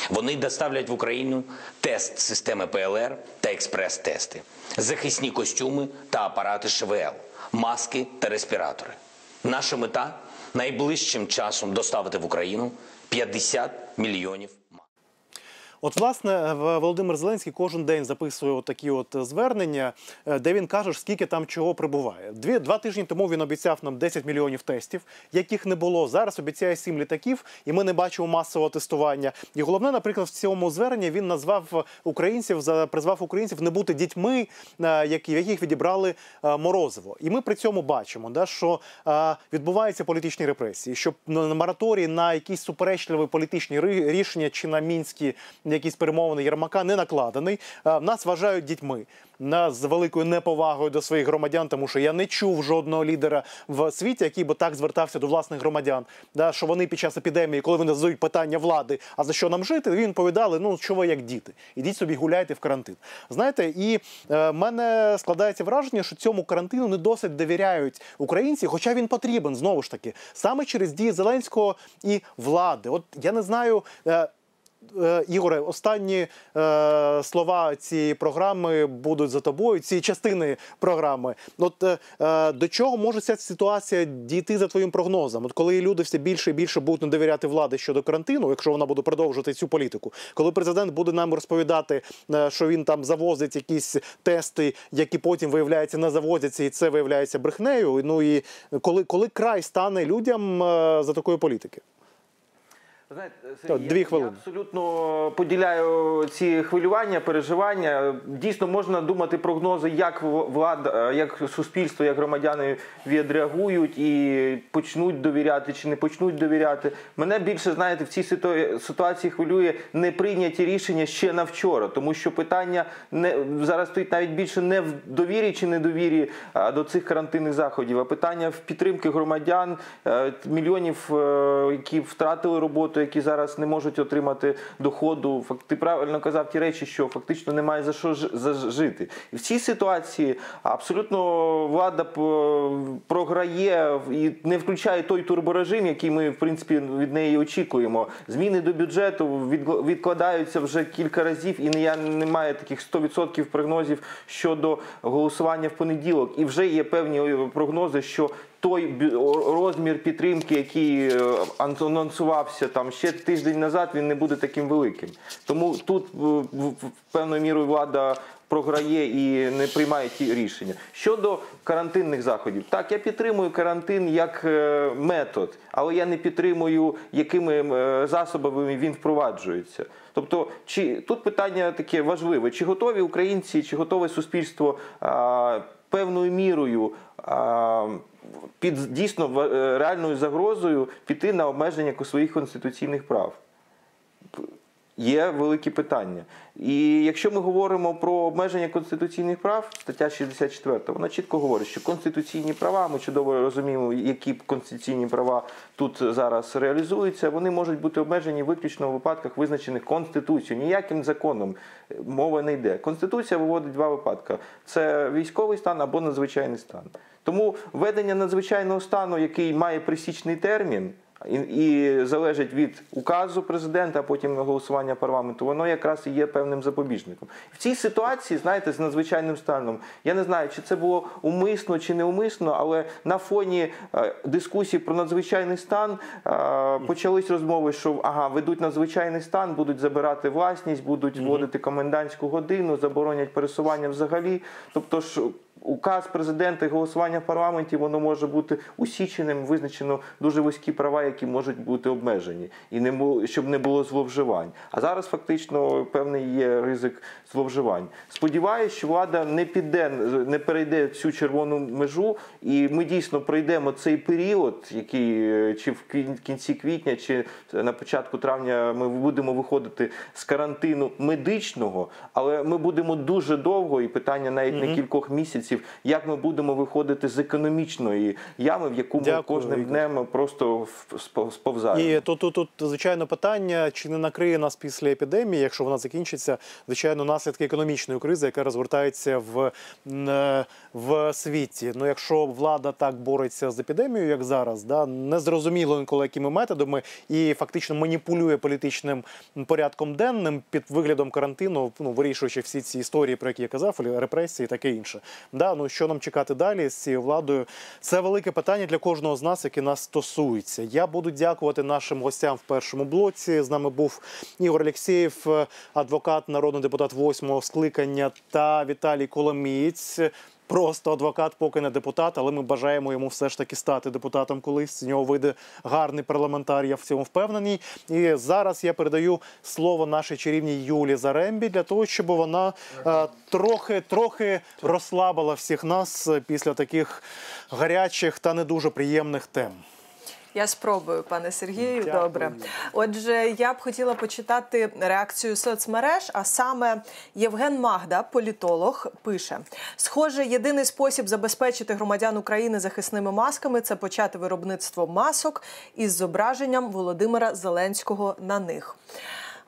Вони доставлять в Україну тест системи ПЛР та експрес-тести, захисні костюми та апарати ШВЛ, маски та респіратори. Наша мета найближчим часом доставити в Україну 50 мільйонів. От, власне, Володимир Зеленський кожен день записує от такі от звернення, е, де він каже, скільки там чого прибуває. Дві два тижні тому він обіцяв нам 10 мільйонів тестів, яких не було. Зараз обіцяє 7 літаків, і ми не бачимо масового тестування. І головне, наприклад, в цьому зверненні він назвав українців, призвав українців не бути дітьми, е, які яких відібрали е, морозиво. І ми при цьому бачимо, да, що е, відбуваються політичні репресії, що мораторії на якісь суперечливі політичні рішення чи на мінські якісь перемовини Єрмака не накладений. Е, Нас вважають дітьми. Нас з великою неповагою до своїх громадян, тому що я не чув жодного лідера в світі, який би так звертався до власних громадян. Да, що вони під час епідемії, коли вони задають питання влади, а за що нам жити, він відповідали: ну що ви як діти, ідіть собі гуляйте в карантин. Знаєте, і е, мене складається враження, що цьому карантину не досить довіряють українці, хоча він потрібен знову ж таки саме через дії Зеленського і влади. От я не знаю. Е, Ігоре, останні е, слова цієї програми будуть за тобою, цієї частини програми. От е, е, до чого може ця ситуація дійти за твоїм прогнозом? От коли люди все більше і більше будуть не довіряти влади щодо карантину, якщо вона буде продовжувати цю політику, коли президент буде нам розповідати, е, що він там завозить якісь тести, які потім виявляється не завозяться, і це виявляється брехнею. Ну і коли, коли край стане людям е, за такої політики? Знаєте, Сергій, дві хвилини. Я абсолютно поділяю ці хвилювання, переживання. Дійсно, можна думати прогнози, як влада, як суспільство, як громадяни відреагують і почнуть довіряти чи не почнуть довіряти. Мене більше знаєте в цій ситуації хвилює неприйняті рішення ще на вчора, тому що питання не зараз стоїть навіть більше не в довірі чи недовірі до цих карантинних заходів, а питання в підтримки громадян, е, мільйонів, е, які втратили роботу, які зараз не можуть отримати доходу. Ти правильно казав ті речі, що фактично немає за що жити. І в цій ситуації абсолютно влада програє і не включає той турборежим, який ми в принципі від неї очікуємо. Зміни до бюджету відкладаються вже кілька разів, і не я немає таких 100% прогнозів щодо голосування в понеділок. І вже є певні е, прогнози, що той розмір підтримки, який е, анонсувався там ще тиждень назад, він не буде таким великим. Тому тут е, певною мірою влада програє і не приймає ті рішення. Щодо карантинних заходів, так я підтримую карантин як е, метод, але я не підтримую, якими засобами він впроваджується. Тобто, чи тут питання таке важливе: чи готові українці, чи готове суспільство певною мірою під дійсно е, реальною загрозою піти на обмеження своїх конституційних прав? Є великі питання. І якщо ми говоримо про обмеження конституційних прав, стаття 64, вона чітко говорить, що конституційні права, ми чудово розуміємо, які конституційні права тут зараз реалізуються, вони можуть бути обмежені виключно у випадках, визначених Конституцією. Ніяким законом мова не йде. Конституція виводить два випадки: це військовий стан або надзвичайний стан. Тому введення надзвичайного стану, який має присічний термін. І, і залежить від указу президента, а потім голосування парламенту, воно якраз і є певним запобіжником. В цій ситуації, знаєте, з надзвичайним станом, я не знаю, чи це було умисно чи неумисно, але на фоні е, дискусії про надзвичайний стан е, почались розмови, що ага, ведуть надзвичайний стан, будуть забирати власність, будуть вводити комендантську годину, заборонять пересування взагалі. Тобто ж. Указ президента і голосування в парламенті воно може бути усіченим, визначено дуже вузькі права, які можуть бути обмежені, і не було, щоб не було зловживань. А зараз фактично певний є ризик зловживань. Сподіваюсь, що влада не піде, не перейде цю червону межу, і ми дійсно пройдемо цей період, який е, чи в кінці квітня, чи на початку травня ми будемо виходити з карантину медичного, але ми будемо дуже довго, і питання навіть не кількох місяців, як ми будемо виходити з економічної ями, в яку ми кожним днем просто сповзаємо. І тут, тут, тут, звичайно, питання, чи не накриє нас після епідемії, якщо вона закінчиться, звичайно, наслідки економічної кризи, яка розгортається в, в світі. Ну, якщо влада так бореться з епідемією, як зараз, да, незрозуміло інколи якими методами, і фактично маніпулює політичним порядком денним під виглядом карантину, ну вирішуючи всі ці історії, про які я казав, репресії таке інше. Да, ну що нам чекати далі з цією владою? Це велике питання для кожного з нас, яке нас стосується. Я буду дякувати нашим гостям в першому блоці. З нами був Ігор Алєксєєв, е, адвокат, народний депутат восьмого скликання, та Віталій Коломієць. Просто адвокат, поки не депутат, але ми бажаємо йому все ж таки стати депутатом колись. З нього вийде гарний парламентар, я в цьому впевнений. І зараз я передаю слово нашій чарівній Юлі Зарембі для того, щоб вона е, трохи, трохи розслабила всіх нас після таких гарячих та не дуже приємних тем. Я спробую, пане Сергію. Дякую. Добре. Отже, я б хотіла почитати реакцію соцмереж. А саме Євген Магда, політолог, пише: схоже, єдиний спосіб забезпечити громадян України захисними масками це почати виробництво масок із зображенням Володимира Зеленського на них.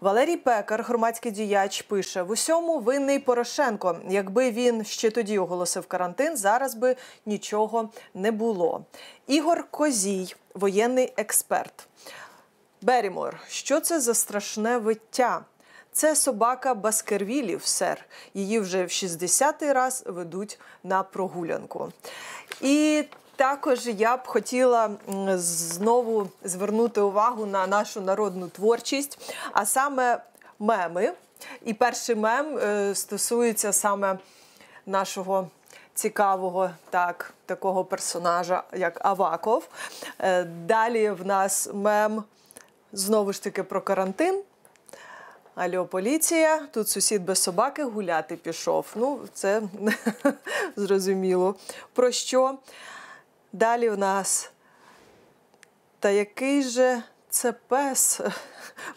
Валерій Пекар, громадський діяч, пише: в усьому винний Порошенко. Якби він ще тоді оголосив карантин, зараз би нічого не було. Ігор Козій, воєнний експерт. Берімор, що це за страшне виття? Це собака Баскервілів, сер. Її вже в 60-й раз ведуть на прогулянку. І також я б хотіла знову звернути увагу на нашу народну творчість, а саме меми. І перший мем е, стосується саме нашого цікавого так, такого персонажа, як Аваков. Е, Далі в нас мем знову ж таки про карантин. Алло, поліція, тут сусід без собаки гуляти пішов. Ну, це зрозуміло. Про що? Далі в нас. Та який же це пес?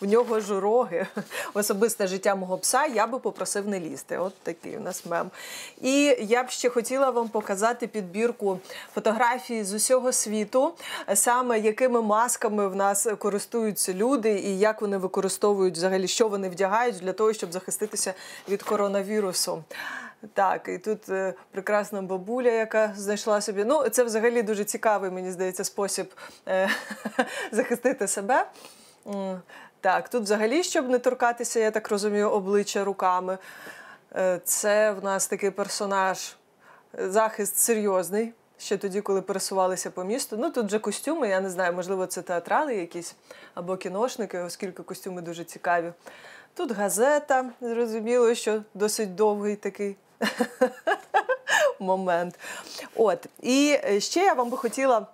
В нього ж роги. Особисте життя мого пса я би попросив не лізти. От такий у нас мем. І я б ще хотіла вам показати підбірку фотографій з усього світу, саме якими масками в нас користуються люди, і як вони використовують взагалі, що вони вдягають для того, щоб захиститися від коронавірусу. Так, і тут е, прекрасна бабуля, яка знайшла собі. Ну, це взагалі дуже цікавий, мені здається, спосіб е, захистити себе. Так, тут взагалі, щоб не торкатися, я так розумію, обличчя руками. Е, Це в нас такий персонаж, е, захист серйозний. Ще тоді, коли пересувалися по місту. Ну тут вже костюми, я не знаю, можливо, це театрали якісь або кіношники, оскільки костюми дуже цікаві. Тут газета, зрозуміло, що досить довгий такий момент. От. І е, ще я вам би хотіла.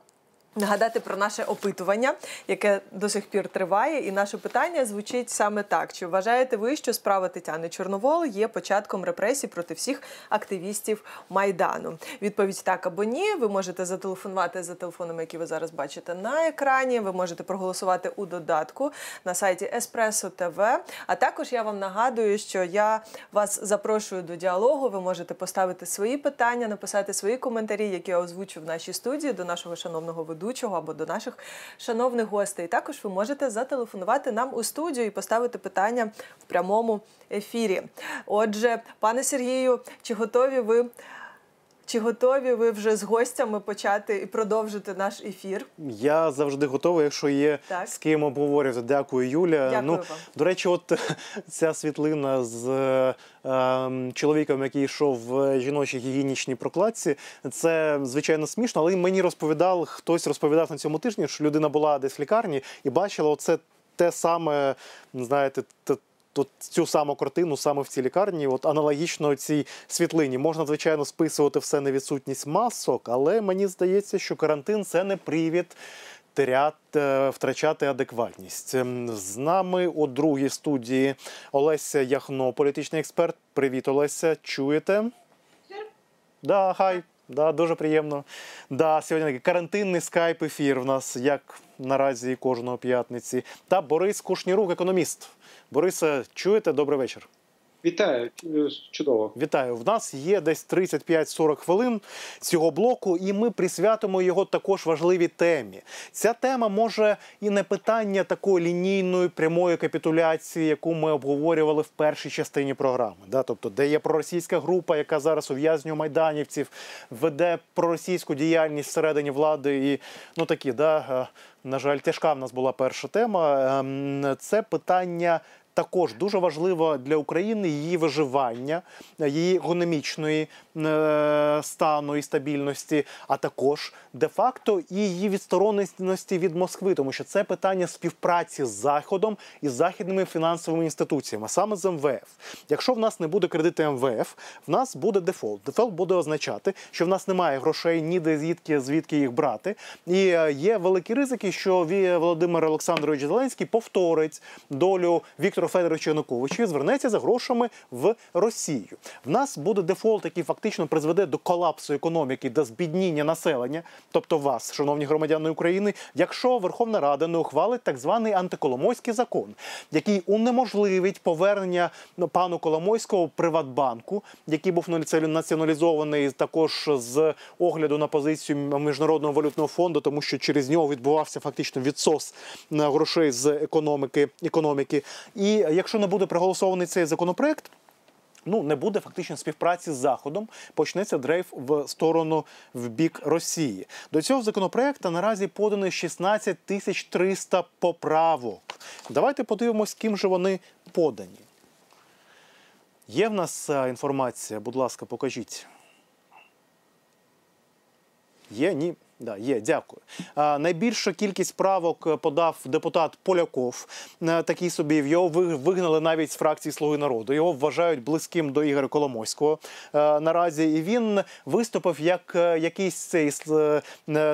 Нагадати про наше опитування, яке до сих пір триває, і наше питання звучить саме так: чи вважаєте ви, що справа Тетяни Чорновол є початком репресій проти всіх активістів майдану? Відповідь так або ні. Ви можете зателефонувати за телефонами, які ви зараз бачите на екрані. Ви можете проголосувати у додатку на сайті Еспресо ТВ. А також я вам нагадую, що я вас запрошую до діалогу. Ви можете поставити свої питання, написати свої коментарі, які я озвучу в нашій студії до нашого шановного ведучого або до наших шановних гостей. Також ви можете зателефонувати нам у студію і поставити питання в прямому ефірі. Отже, пане Сергію, чи готові ви? Чи готові ви вже з гостями почати і продовжити наш ефір? Я завжди готовий, якщо є Так. з ким обговорювати. Дякую, Юля. Дякую ну, вам. до речі, от ця світлина з е, чоловіком, який йшов в жіночій гігієнічній прокладці, це звичайно смішно, але мені розповідав, хтось розповідав на цьому тижні, що людина була десь в лікарні і бачила оце те саме, знаєте, те- От цю саму картину саме в цій лікарні, от аналогічно цій світлині. Можна, звичайно, списувати все на відсутність масок, але мені здається, що карантин це не привід е, втрачати адекватність. Ем, З нами у другій студії Олеся Яхно, політичний експерт. Привіт, Олеся. Чуєте? Да, хай. Да, дуже приємно. Да, сьогодні такий карантинний скайп-ефір в нас, як наразі кожного п'ятниці. Та Борис Кушнірук, економіст. Борисе, чуєте? Добрий вечір. Вітаю, е, чудово. Вітаю. В нас є десь 35-40 хвилин цього блоку, і ми присвятимо його також важливій темі. Ця тема може і не питання такої лінійної прямої капітуляції, яку ми обговорювали в першій частині програми. Да? Тобто, де є проросійська група, яка зараз ув'язнює майданівців, веде проросійську діяльність всередині влади, і ну такі, да, е, на жаль, тяжка в нас була перша тема. Ем, Це питання також дуже важливо для України її виживання, її економічної е, стану і стабільності, а також де-факто і її відстороненості від Москви, тому що це питання співпраці з Заходом і західними фінансовими інституціями, саме з МВФ. Якщо в нас не буде кредиту МВФ, в нас буде дефолт. Дефолт буде означати, що в нас немає грошей ніде звідки, звідки їх брати. І е, є великі ризики, що Володимир Олександрович Зеленський повторить долю Віктора Петро Федорович Янукович звернеться за грошами в Росію. В нас буде дефолт, який фактично призведе до колапсу економіки, до збідніння населення, тобто вас, шановні громадяни України, якщо Верховна Рада не ухвалить так званий антиколомойський закон, який унеможливить повернення ну, пану Коломойського Приватбанку, який був націоналізований також з огляду на позицію міжнародного валютного фонду, тому що через нього відбувався фактично відсос на грошей з економіки економіки. І якщо не буде проголосований цей законопроект. Ну, не буде фактично співпраці з Заходом, почнеться дрейф в сторону в бік Росії. До цього законопроекту наразі подано 16 тисяч 300 поправок. Давайте подивимось, ким же вони подані. Є в нас е, інформація, будь ласка, покажіть. Є, ні. Да, є, дякую. А, найбільша кількість правок е, подав депутат Поляков. Е, Такий собі його вигнали навіть з фракції Слуги народу. Його вважають близьким до Ігоря Коломойського е, наразі. І він виступив як якийсь цей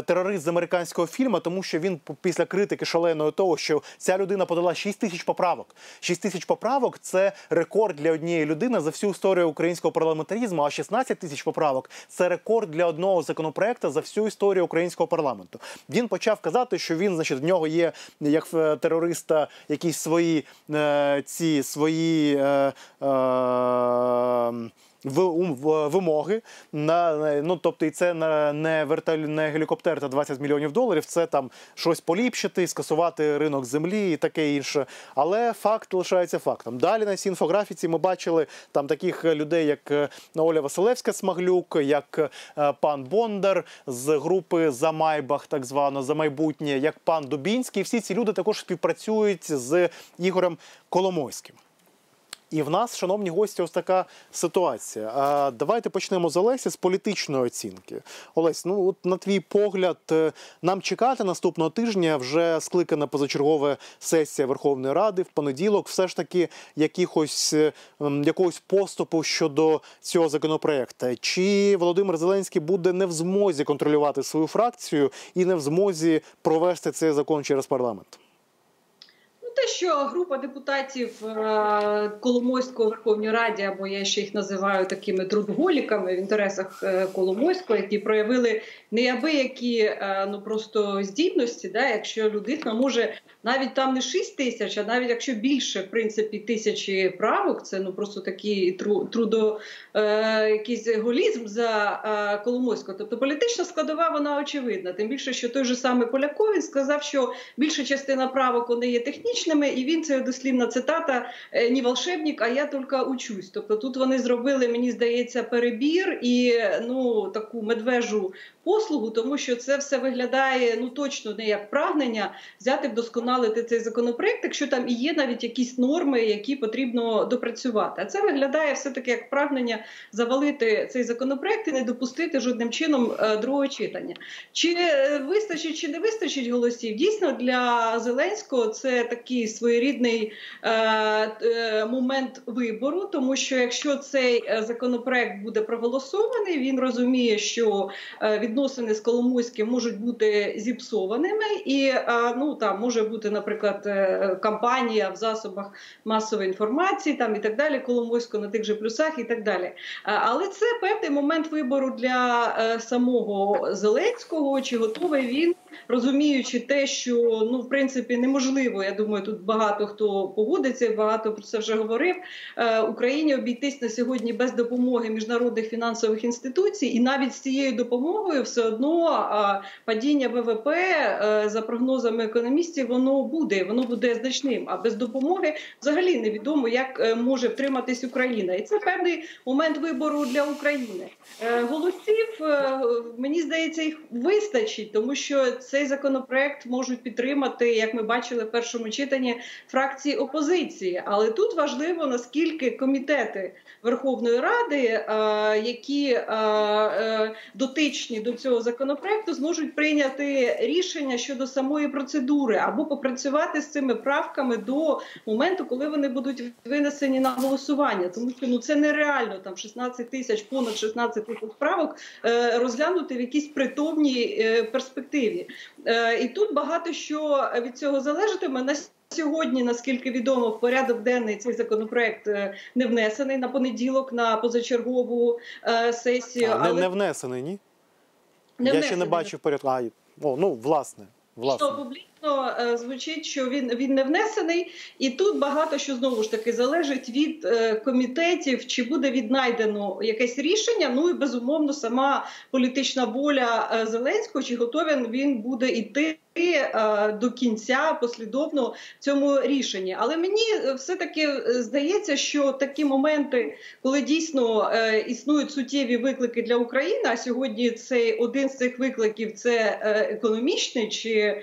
терорист з американського фільму, тому що він після критики шаленої того, що ця людина подала 6 тисяч поправок. 6 тисяч поправок це рекорд для однієї людини за всю історію українського парламентаризму. А 16 тисяч поправок це рекорд для одного законопроекту за всю історію українського парламенту. Він почав казати, що він, значить, в нього є як в терориста якісь свої е, ці свої. Е, е, вимоги на ну тобто і це на не вертоль, не гелікоптер та 20 мільйонів доларів. Це там щось поліпшити, скасувати ринок землі і таке інше. Але факт лишається фактом. Далі на цій інфографіці ми бачили там таких людей, як е, Оля Василевська Смаглюк, як е, пан Бондар з групи за Майбах, так звано за майбутнє, як пан Дубінський. Всі ці люди також співпрацюють з Ігорем Коломойським. І в нас, шановні гості, ось така ситуація. А давайте почнемо з Олесі з політичної оцінки. Олесь, ну от на твій погляд, е, нам чекати наступного тижня вже скликана позачергова сесія Верховної Ради в понеділок, все ж таки якихось е, якогось поступу щодо цього законопроекту. Чи Володимир Зеленський буде не в змозі контролювати свою фракцію і не в змозі провести цей закон через парламент? Те, що група депутатів е, Коломойського в Верховній Раді, або я ще їх називаю такими трудголіками в інтересах е, Коломойського, які проявили неабиякі е, ну просто здібності, да, якщо людина може навіть там не 6 тисяч, а навіть якщо більше в принципі тисячі правок, це ну просто такий тру, трудо е, якийсь голізм за е, Коломойського. Тобто політична складова вона очевидна. Тим більше, що той же самий Поляков він сказав, що більша частина правок вони є технічними, і він це дослівна цитата е, не волшебник, а я тільки учусь. Тобто тут вони зробили, мені здається, перебір і ну таку медвежу послугу, тому що це все виглядає ну точно не як прагнення взяти вдосконалити цей законопроект, якщо там і є навіть якісь норми, які потрібно допрацювати. А це виглядає все таки як прагнення завалити цей законопроект і не допустити жодним чином е, другого читання. Чи е, вистачить, чи не вистачить голосів? Дійсно, для Зеленського це такий своєрідний е, е, момент вибору, тому що якщо цей е, законопроект буде проголосований, він розуміє, що е, відносини з Коломойським можуть бути зіпсованими, і е, ну там може бути, наприклад, е, кампанія в засобах масової інформації, там і так далі, Коломойського на тих же плюсах, і так далі. Е, Але це певний момент вибору для самого Зеленського, чи готовий він. Розуміючи те, що ну в принципі неможливо, я думаю, тут багато хто погодиться, багато про це вже говорив. Е, Україні обійтись на сьогодні без допомоги міжнародних фінансових інституцій, і навіть з цією допомогою все одно е, падіння ВВП е, за прогнозами економістів, воно буде, воно буде значним. А без допомоги взагалі невідомо, як може втриматись Україна, і це певний момент вибору для України. Голосів мені здається, їх вистачить, тому що цей законопроект можуть підтримати, як ми бачили в першому читанні фракції опозиції. Але тут важливо наскільки комітети Верховної Ради, е, які е, е, дотичні до цього законопроекту, зможуть прийняти рішення щодо самої процедури або попрацювати з цими правками до моменту, коли вони будуть винесені на голосування, тому що ну це нереально там 16 тисяч, понад 16 тисяч правок розглянути в якійсь притомній перспективі. Е, І тут багато що від цього залежатиме. На Сьогодні, наскільки відомо, в порядок денний цей законопроект е, не внесений на понеділок на позачергову е, сесію. А, не, але не внесений, ні? не Я ще не внесений. бачив порядку. А, о, ну, власне. власне. Що публічно е, звучить, що він, він не внесений, і тут багато що знову ж таки залежить від е, комітетів, чи буде віднайдено якесь рішення. Ну і безумовно, сама політична воля е, Зеленського, чи готовий він буде йти. е, До кінця послідовно цьому рішенні, але мені все таки здається, що такі моменти, коли дійсно існують суттєві виклики для України, а сьогодні цей один з цих викликів це економічний, чи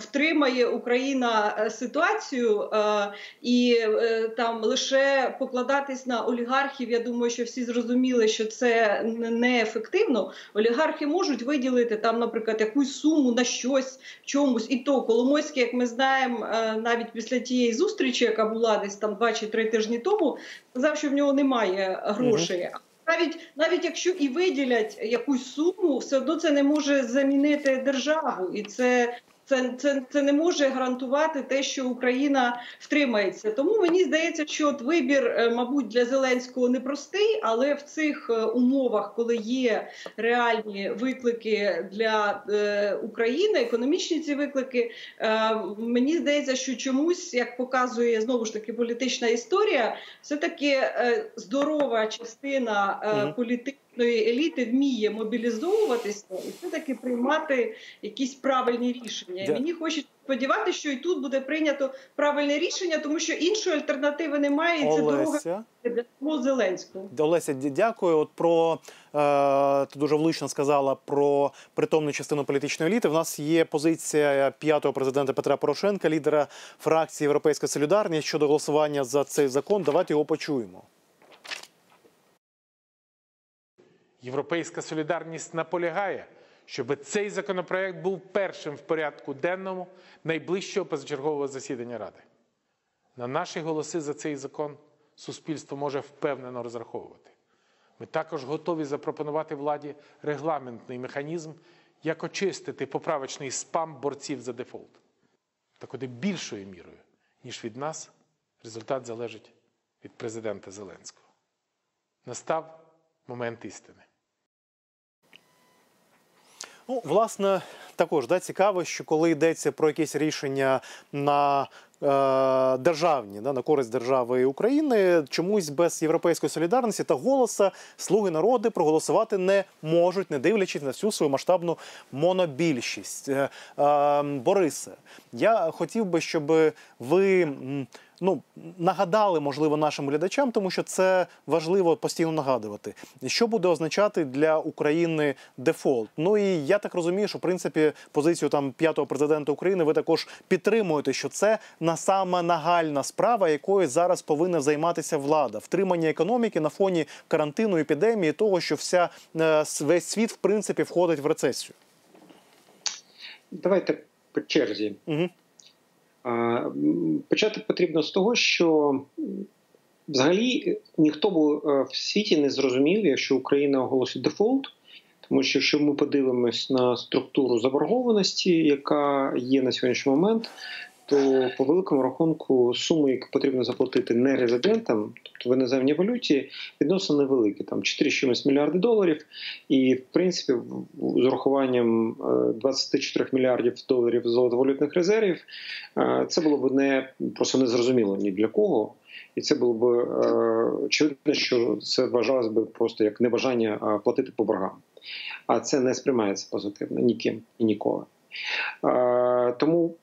втримає Україна е, ситуацію е, і е, там лише покладатись на олігархів. Я думаю, що всі зрозуміли, що це неефективно. Олігархи можуть виділити там, наприклад, якусь суму на щось чомусь, і то Коломойський, як ми знаємо, навіть після тієї зустрічі, яка була десь там два чи три тижні тому, сказав, що в нього немає грошей. Навіть навіть якщо і виділять якусь суму, все одно це не може замінити державу, і це. Це, це, це не може гарантувати те, що Україна втримається. Тому мені здається, що от вибір, е, мабуть, для Зеленського непростий, але в цих е, умовах, коли є реальні виклики для е, України, економічні ці виклики, е, мені здається, що чомусь, як показує знову ж таки політична історія, все таки е, здорова частина е, Політичної еліти вміє мобілізовуватися і все таки приймати якісь правильні рішення. І Мені хочеться сподіватися, що і тут буде прийнято правильне рішення, тому що іншої альтернативи немає. І це дорога для Зеленського. Олеся, дякую. От про е, ти дуже влучно сказала про притомну частину політичної еліти. В нас є позиція п'ятого президента Петра Порошенка, лідера фракції Європейська Солідарність щодо голосування за цей закон. Давайте його почуємо. Європейська солідарність наполягає, щоб цей законопроект був першим в порядку денному найближчого позачергового засідання Ради. На наші голоси за цей закон суспільство може впевнено розраховувати. Ми також готові запропонувати владі регламентний механізм, як очистити поправочний спам борців за дефолт. Та куди більшою мірою, ніж від нас, результат залежить від президента Зеленського. Настав момент істини. Ну, власне, також да, цікаво, що коли йдеться про якесь рішення на е, державні, да, на користь держави України, чомусь без європейської солідарності та голоса слуги народи проголосувати не можуть, не дивлячись на всю свою масштабну монобільшість. Е, е, Борисе, я хотів би, щоб ви. Ну, нагадали, можливо, нашим глядачам, тому що це важливо постійно нагадувати. Що буде означати для України дефолт? Ну і я так розумію, що в принципі позицію там п'ятого президента України ви також підтримуєте, що це на саме нагальна справа, якою зараз повинна займатися влада, втримання економіки на фоні карантину, епідемії, того, що вся е, весь світ в принципі входить в рецесію. Давайте по черзі. Угу. Почати потрібно з того, що взагалі ніхто б е, в світі не зрозумів, якщо Україна оголосить дефолт. Тому що якщо ми подивимось на структуру заборгованості, яка є на сьогоднішній момент, то по великому рахунку суми, які потрібно заплатити не резидентам, тобто в іноземній валюті, відносно невеликі, там 4 з чимось мільярди доларів. І в принципі, з урахуваннем е, 24 мільярдів доларів золотовалютних резервів, е, це було б не просто незрозуміло ні для кого. І це було б е, очевидно, що це вважалось би просто як небажання е, платити по боргам. А це не сприймається позитивно ніким і ніколи. Е, Тому,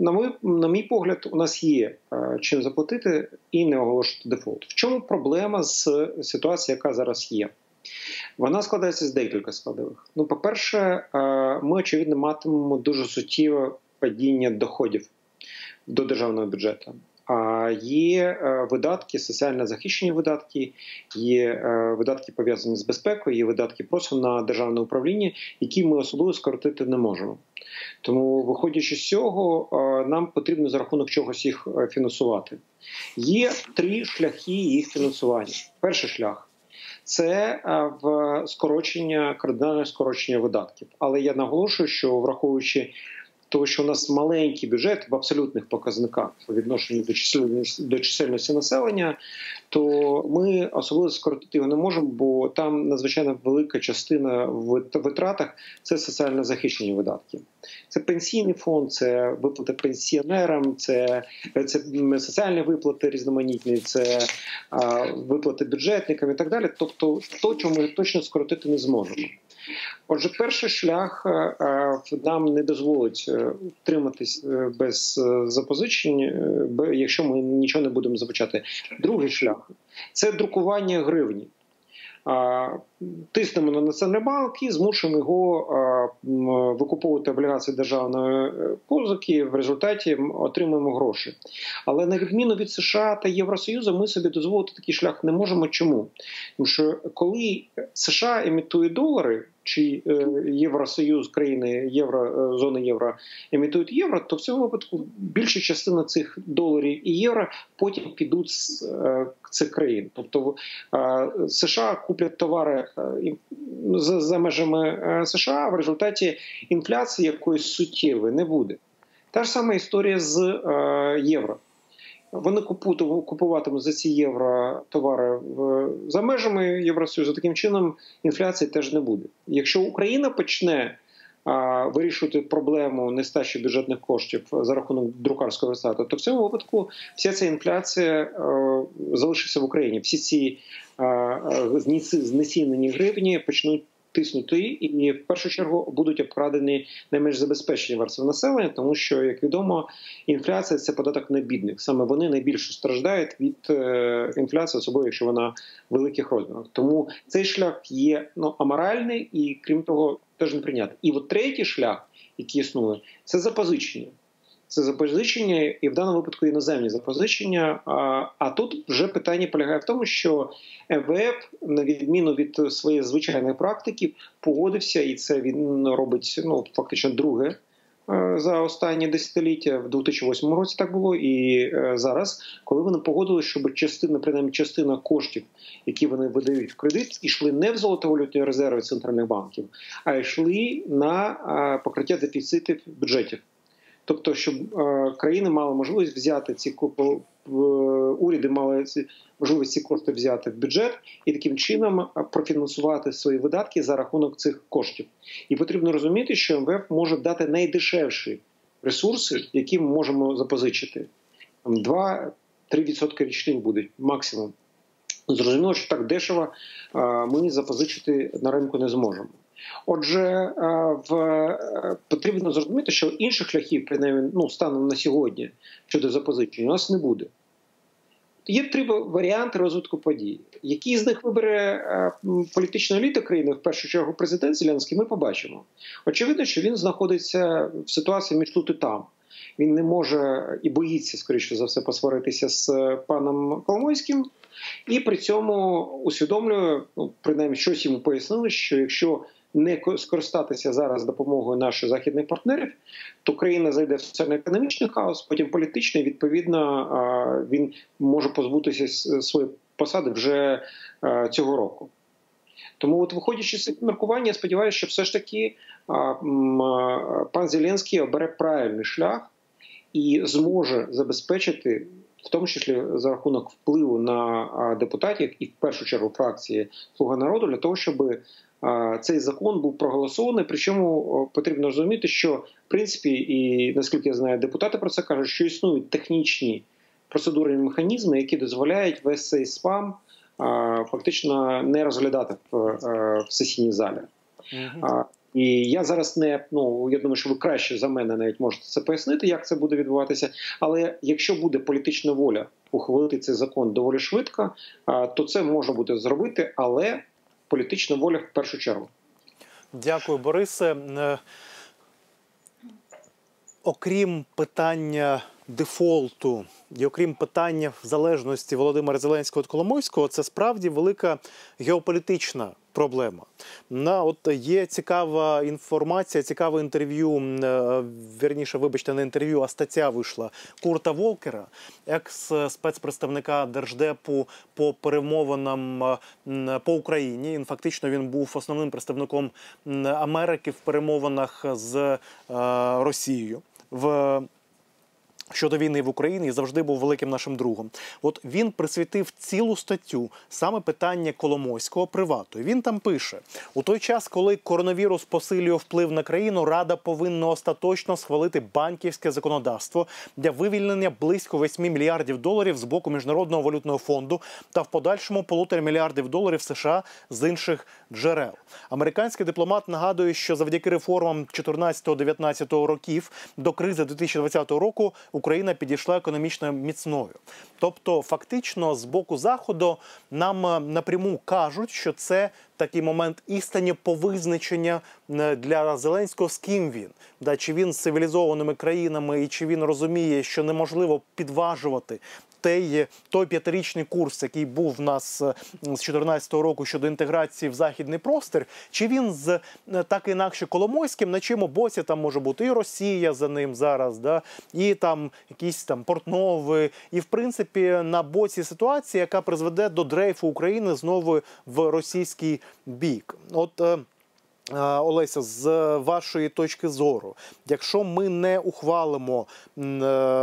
на мій, на мій погляд, у нас є е, чим заплатити і не оголошувати дефолт. В чому проблема з ситуацією, яка зараз є? Вона складається з декілька складових. Ну, по-перше, е, ми очевидно матимемо дуже суттєве падіння доходів до державного бюджету. Є е, видатки, соціально захищені видатки, є е, видатки пов'язані з безпекою, є видатки просто на державне управління, які ми особливо скоротити не можемо. Тому, виходячи з цього, е, нам потрібно за рахунок чогось їх фінансувати. Є три шляхи їх фінансування. Перший шлях це в скорочення кардинальне скорочення видатків. Але я наголошую, що враховуючи того, що у нас маленький бюджет в абсолютних показниках по відношенню до чисельності, до чисельності населення, то ми особливо скоротити його не можемо, бо там надзвичайно велика частина в витратах це соціально захищені видатки. Це пенсійний фонд, це виплати пенсіонерам, це, це соціальні виплати різноманітні, це а, виплати бюджетникам і так далі. Тобто, то, чому ми точно скоротити не зможемо. Отже, перший шлях е, е, нам не дозволить е, втриматись без запозичень, якщо ми нічого не будемо започати. Другий шлях це друкування гривні. Тиснемо на Національний банк і змушуємо його викуповувати облігації державної позики. В результаті отримуємо гроші. Але на відміну від США та Євросоюзу, ми собі дозволити такий шлях не можемо. Чому? Тому що коли США емітує долари чи е, Євросоюз, країни євро е, зони євро емітують євро, то в цьому випадку більша частина цих доларів і євро потім підуть з е, цих країн. Тобто США куплять товари за, за межами США. В результаті інфляції якоїсь суттєвої не буде. Та ж сама історія з євро. Вони купуватимуть за ці євро товари за межами Євросоюзу. Таким чином інфляції теж не буде. Якщо Україна почне а, вирішувати проблему нестачі бюджетних коштів за рахунок друкарського верстату, то в цьому випадку вся ця інфляція залишиться в Україні. Всі ці знецінені гривні почнуть тиснути, і в першу чергу будуть обкрадені найменш забезпечені верстви населення, тому що, як відомо, інфляція це податок на бідних. Саме вони найбільше страждають від е, інфляції, особливо якщо вона великих розмірах. Тому цей шлях є ну аморальний і крім того, теж не прийнятний. І от третій шлях, який існує, це запозичення це запозичення, і в даному випадку іноземні запозичення. А тут вже питання полягає в тому, що МВФ, на відміну від своєї звичайної практики, погодився, і це він робить ну фактично друге. Е, за останні десятиліття в 2008 році так було, і е, зараз, коли вони погодили, щоб частина, принаймні частина коштів, які вони видають в кредит, йшли не в золотовалютні резерви центральних банків, а йшли на е, покриття дефіцитів бюджетів. Тобто, щоб е, країни мали можливість взяти ці уряди мали можливість ці кошти взяти в бюджет і таким чином е, профінансувати свої видатки за рахунок цих коштів. І потрібно розуміти, що МВФ може дати найдешевші ресурси, які ми можемо запозичити. 2-3% річних буде максимум. Зрозуміло, що так дешево е, ми запозичити на ринку не зможемо. Отже, е, в е, потрібно зрозуміти, що інших шляхів, принаймні, ну, станом на сьогодні щодо запозичень, у нас не буде. Є три варіанти розвитку подій. Які з них вибере е, політична еліта країни, в першу чергу президент Зеленський, ми побачимо. Очевидно, що він знаходиться в ситуації між тут і там. Він не може і боїться, скоріше за все, посваритися з паном Коломойським, і при цьому усвідомлює, ну принаймні щось йому пояснили, що якщо не скористатися зараз допомогою наших західних партнерів, то країна зайде в соціально-економічний хаос, потім політичний. Відповідно, він може позбутися своєї посади вже цього року. Тому, от, виходячи з цих міркувань, я сподіваюся, що все ж таки пан Зеленський обере правильний шлях і зможе забезпечити. В тому числі за рахунок впливу на депутатів і в першу чергу фракції Слуга народу для того, щоб цей закон був проголосований. Причому потрібно розуміти, що в принципі, і наскільки я знаю, депутати про це кажуть, що існують технічні процедурні механізми, які дозволяють весь цей спам фактично не розглядати в, в сесійній залі. Угу. І я зараз не ну я думаю, що ви краще за мене навіть можете це пояснити, як це буде відбуватися. Але якщо буде політична воля ухвалити цей закон доволі швидко, то це можна буде зробити, але політична воля в першу чергу. Дякую, Борисе. Е, окрім питання дефолту, і окрім питання залежності Володимира Зеленського від Коломойського, це справді велика геополітична проблема. На от є цікава інформація, цікаве інтерв'ю. е, Вірніше, вибачте, не інтерв'ю, а стаття вийшла Курта Волкера, екс спецпредставника держдепу по перемовинам е, по Україні. Він фактично він був основним представником Америки в перемовинах з е, Росією. В щодо війни в Україні і завжди був великим нашим другом. От він присвятив цілу статтю саме питання Коломойського привату. Він там пише: у той час, коли коронавірус посилює вплив на країну, рада повинна остаточно схвалити банківське законодавство для вивільнення близько 8 мільярдів доларів з боку міжнародного валютного фонду та в подальшому полутора мільярдів доларів США з інших джерел. Американський дипломат нагадує, що завдяки реформам 14-19 років до кризи 2020 року Україна підійшла економічно міцною. Тобто, фактично, з боку заходу нам е, напряму кажуть, що це такий момент істині по визначення е, для Зеленського, з ким він да чи він з цивілізованими країнами, і чи він розуміє, що неможливо підважувати. Той, той п'ятирічний курс, який був в нас е, з 2014 року щодо інтеграції в західний простір, чи він з е, так інакше Коломойським, на чому боці там може бути і Росія за ним зараз, да, і там якісь там Портнови, і в принципі на боці ситуації, яка призведе до дрейфу України знову в російський бік. От е, Олеся, з вашої точки зору, якщо ми не ухвалимо е,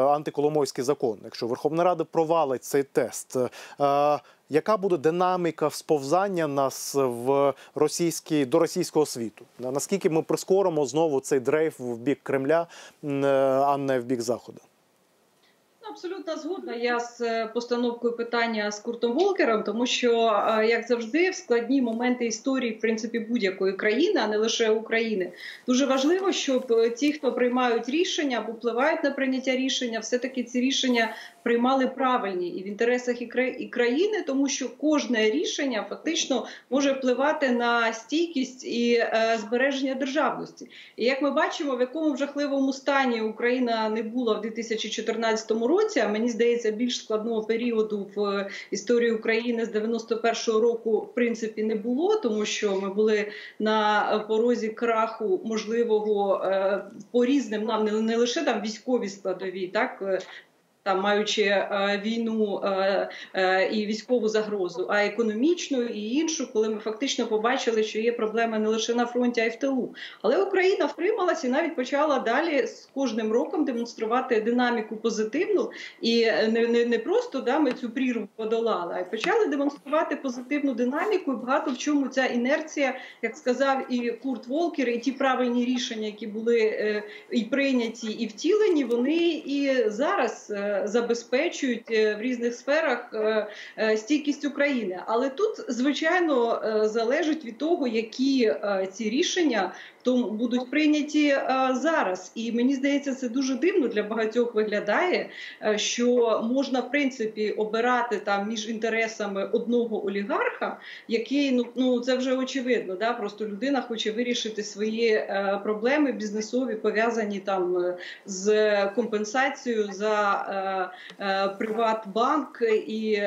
антиколомойський закон, якщо Верховна Рада провалить цей тест, е, яка буде динаміка сповзання нас в російський до російського світу? На- Наскільки ми прискоримо знову цей дрейф в бік Кремля, е, а не в бік Заходу? Абсолютно згодна я з е, постановкою питання з Куртом Волкером, тому що, е, як завжди, в складні моменти історії, в принципі, будь-якої країни, а не лише України, дуже важливо, щоб е, ті, хто приймають рішення або впливають на прийняття рішення, все-таки ці рішення приймали правильні і в інтересах і країни, тому що кожне рішення фактично може впливати на стійкість і е, збереження державності. І як ми бачимо, в якому жахливому стані Україна не була в 2014 році, а мені здається, більш складного періоду в е, історії України з 91-го року в принципі не було, тому що ми були на порозі краху можливого е, по різним нам не лише там військові складові, так. Там маючи е, війну е, е, і військову загрозу, а економічну і іншу, коли ми фактично побачили, що є проблеми не лише на фронті, а й в тилу. Але Україна втрималася і навіть почала далі з кожним роком демонструвати динаміку позитивну, і не, не, не просто да, ми цю прірву подолали, а й почали демонструвати позитивну динаміку. І багато в чому ця інерція, як сказав і Курт Волкер, і ті правильні рішення, які були і прийняті, і втілені, вони і зараз. Забезпечують е, в різних сферах е, е, стійкість України, але тут звичайно залежить від того, які ці рішення то будуть прийняті е, зараз. І мені здається, це дуже дивно для багатьох виглядає, е, що можна в принципі обирати там між інтересами одного олігарха, який ну ну це вже очевидно. Да? Просто людина хоче вирішити свої е, проблеми бізнесові, пов'язані там з компенсацією за Приватбанк, і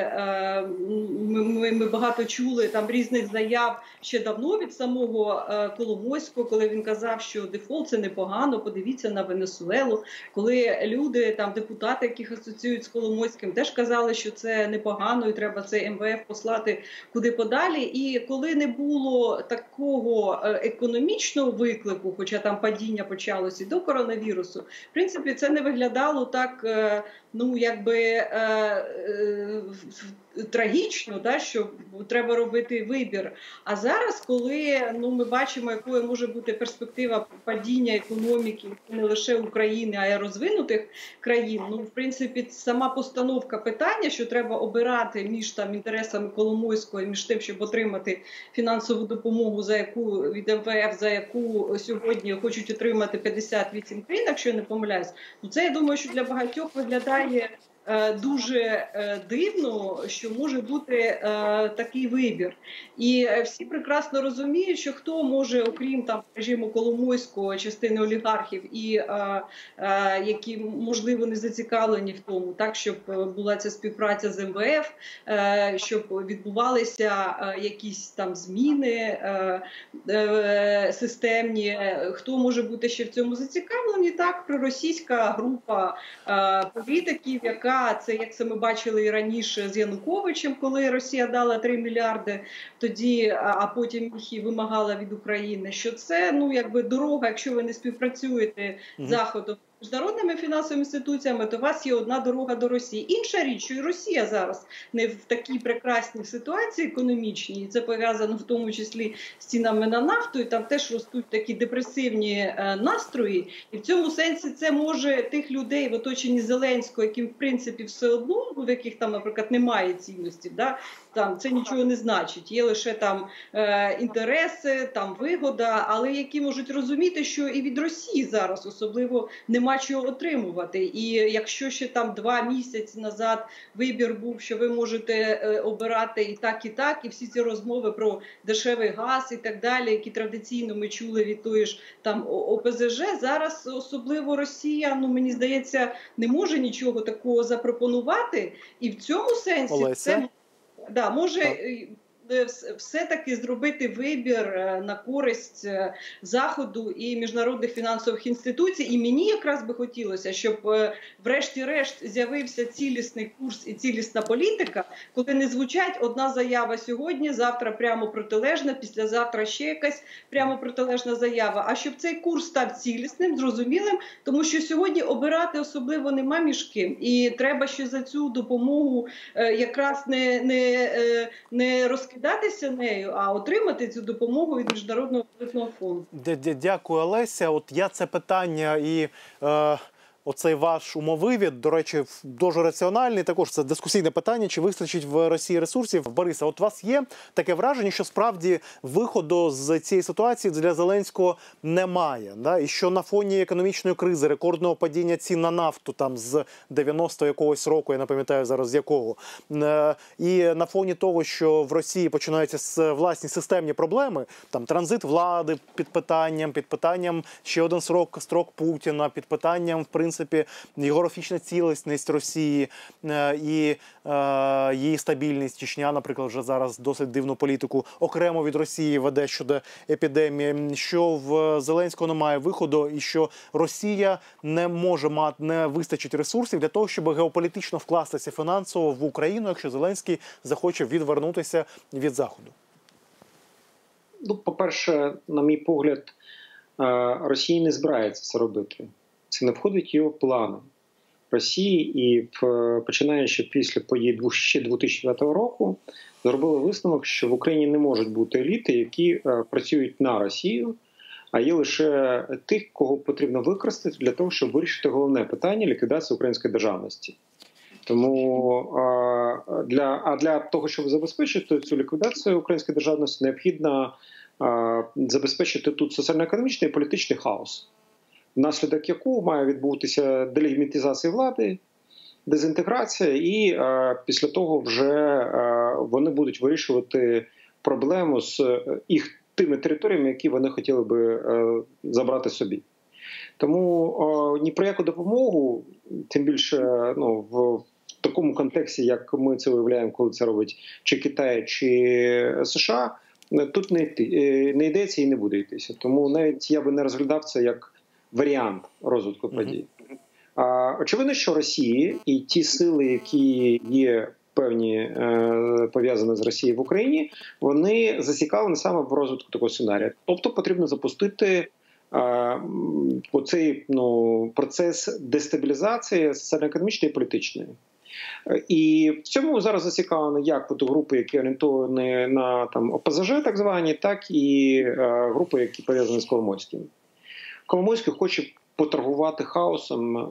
ми, ми, багато чули там різних заяв ще давно від самого Коломойського, коли він казав, що дефолт це непогано. Подивіться на Венесуелу. Коли люди, там депутати, яких асоціюють з Коломойським, теж казали, що це непогано, і треба цей МВФ послати куди подалі. І коли не було такого е, економічного виклику, хоча там падіння почалося і до коронавірусу, в принципі, це не виглядало так. е, Ну, якби трагічно, да, що треба робити вибір. А зараз, коли ну ми бачимо, якою може бути перспектива падіння економіки не лише України, а й розвинутих країн. Ну, в принципі, сама постановка питання, що треба обирати між там інтересами Коломойського і між тим, щоб отримати фінансову допомогу, за яку від МВФ, за яку сьогодні хочуть отримати 58 країн, якщо я не помиляюсь, ну це я думаю, що для багатьох виглядає дуже е, дивно, що може бути е, такий вибір. І е, всі прекрасно розуміють, що хто може, окрім там режиму Коломойського, частини олігархів, і е, е, які можливо не зацікавлені в тому, так щоб е, була ця співпраця з МВФ, е, щоб відбувалися е, якісь там зміни е, е, системні. Е, Хто може бути ще в цьому зацікавлені? Так, проросійська група е, політиків, яка це як це ми бачили і раніше з Януковичем, коли Росія дала 3 мільярди, тоді а потім їх і вимагала від України. Що це ну якби дорога, якщо ви не співпрацюєте з заходом. Міжнародними фінансовими інституціями, то у вас є одна дорога до Росії. Інша річ, що і Росія зараз не в такій прекрасній ситуації економічній, і це пов'язано в тому числі з цінами на нафту, і там теж ростуть такі депресивні е, настрої. І в цьому сенсі це може тих людей в оточенні Зеленського, яким в принципі все одно, в яких там, наприклад, немає цінності, да, там це нічого не значить. Є лише там е, інтереси, там вигода, але які можуть розуміти, що і від Росії зараз особливо нема чого отримувати. І якщо ще там два місяці назад вибір був, що ви можете е, обирати і так, і так, і всі ці розмови про дешевий газ і так далі, які традиційно ми чули від тої ж там ОПЗЖ, зараз особливо Росія, ну мені здається, не може нічого такого запропонувати, і в цьому сенсі Олеся? це да, може. Е, вс- Все-таки зробити вибір е, на користь е, заходу і міжнародних фінансових інституцій. І мені якраз би хотілося, щоб врешті-решт з'явився цілісний курс і цілісна політика, коли не звучать одна заява сьогодні, завтра прямо протилежна, післязавтра ще якась прямо протилежна заява. А щоб цей курс став цілісним, зрозумілим, тому що сьогодні обирати особливо нема між ким, і треба ще за цю допомогу якраз не, не, не розкидатися нею, а отримати цю допомогу від міжнародного валютного фонду. Дя- дя- Дякую, Олеся. От я це питання і. Е... Оцей ваш умовивід, до речі, дуже раціональний. Також це дискусійне питання, чи вистачить в Росії ресурсів. Бориса, от у вас є таке враження, що справді виходу з цієї ситуації для Зеленського немає. Да? І що на фоні економічної кризи, рекордного падіння цін на нафту там з 90 якогось року, я не пам'ятаю зараз з якого, е, і на фоні того, що в Росії починаються с- власні системні проблеми, там транзит влади під питанням, під питанням ще один срок строк Путіна, під питанням, в принципі, географічна цілісність Росії е, і е, її стабільність. Чечня, наприклад, вже зараз досить дивну політику окремо від Росії веде щодо епідемії. Що в Зеленського немає виходу, і що Росія не може мати не вистачить ресурсів для того, щоб геополітично вкластися фінансово в Україну, якщо Зеленський захоче відвернутися від заходу. Ну, по-перше, на мій погляд, е, Росія не збирається це робити. Це не входить його плани Росії, і починаючи після подій ще 2009 року, зробили висновок, що в Україні не можуть бути еліти, які е, працюють на Росію, а є лише тих, кого потрібно використати для того, щоб вирішити головне питання ліквідації української державності. Тому е, для а для того, щоб забезпечити цю ліквідацію української державності, необхідно е, забезпечити тут соціально-економічний і політичний хаос, внаслідок якого має відбутися делегімітизація влади, дезінтеграція, і е, після того вже е, вони будуть вирішувати проблему з е, їх тими територіями, які вони хотіли би е, забрати собі. Тому о, ні про яку допомогу, тим більше ну, в такому контексті, як ми це уявляємо, коли це робить чи Китай, чи США, тут не йти е, не йдеться і не буде йтися. Тому навіть я би не розглядав це як варіант розвитку подій. А, очевидно, що Росії і ті сили, які є певні е, пов'язані з Росією в Україні, вони зацікавлені саме в розвитку такого сценарія. Тобто потрібно запустити е, оцей ну, процес дестабілізації соціально-економічної і політичної. І в цьому зараз зацікавлені як от групи, які орієнтовані на там ОПЗЖ, так звані, так і е, групи, які пов'язані з Коломойським. Коломойський хоче поторгувати хаосом е,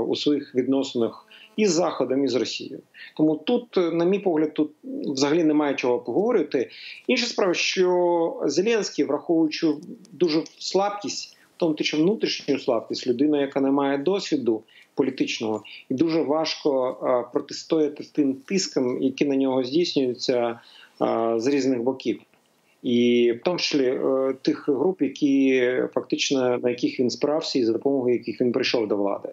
у своїх відносинах із Заходом, і з Росією. Тому тут, е, на мій погляд, тут взагалі немає чого поговорити. Інша справа, що Зеленський, враховуючи дуже слабкість, в тому що внутрішню слабкість, людина, яка не має досвіду, політичного, і дуже важко е, протистояти тим тискам, які на нього здійснюються з різних боків. І в тому числі е, тих груп, які фактично на яких він спирався, і за допомогою яких він прийшов до влади.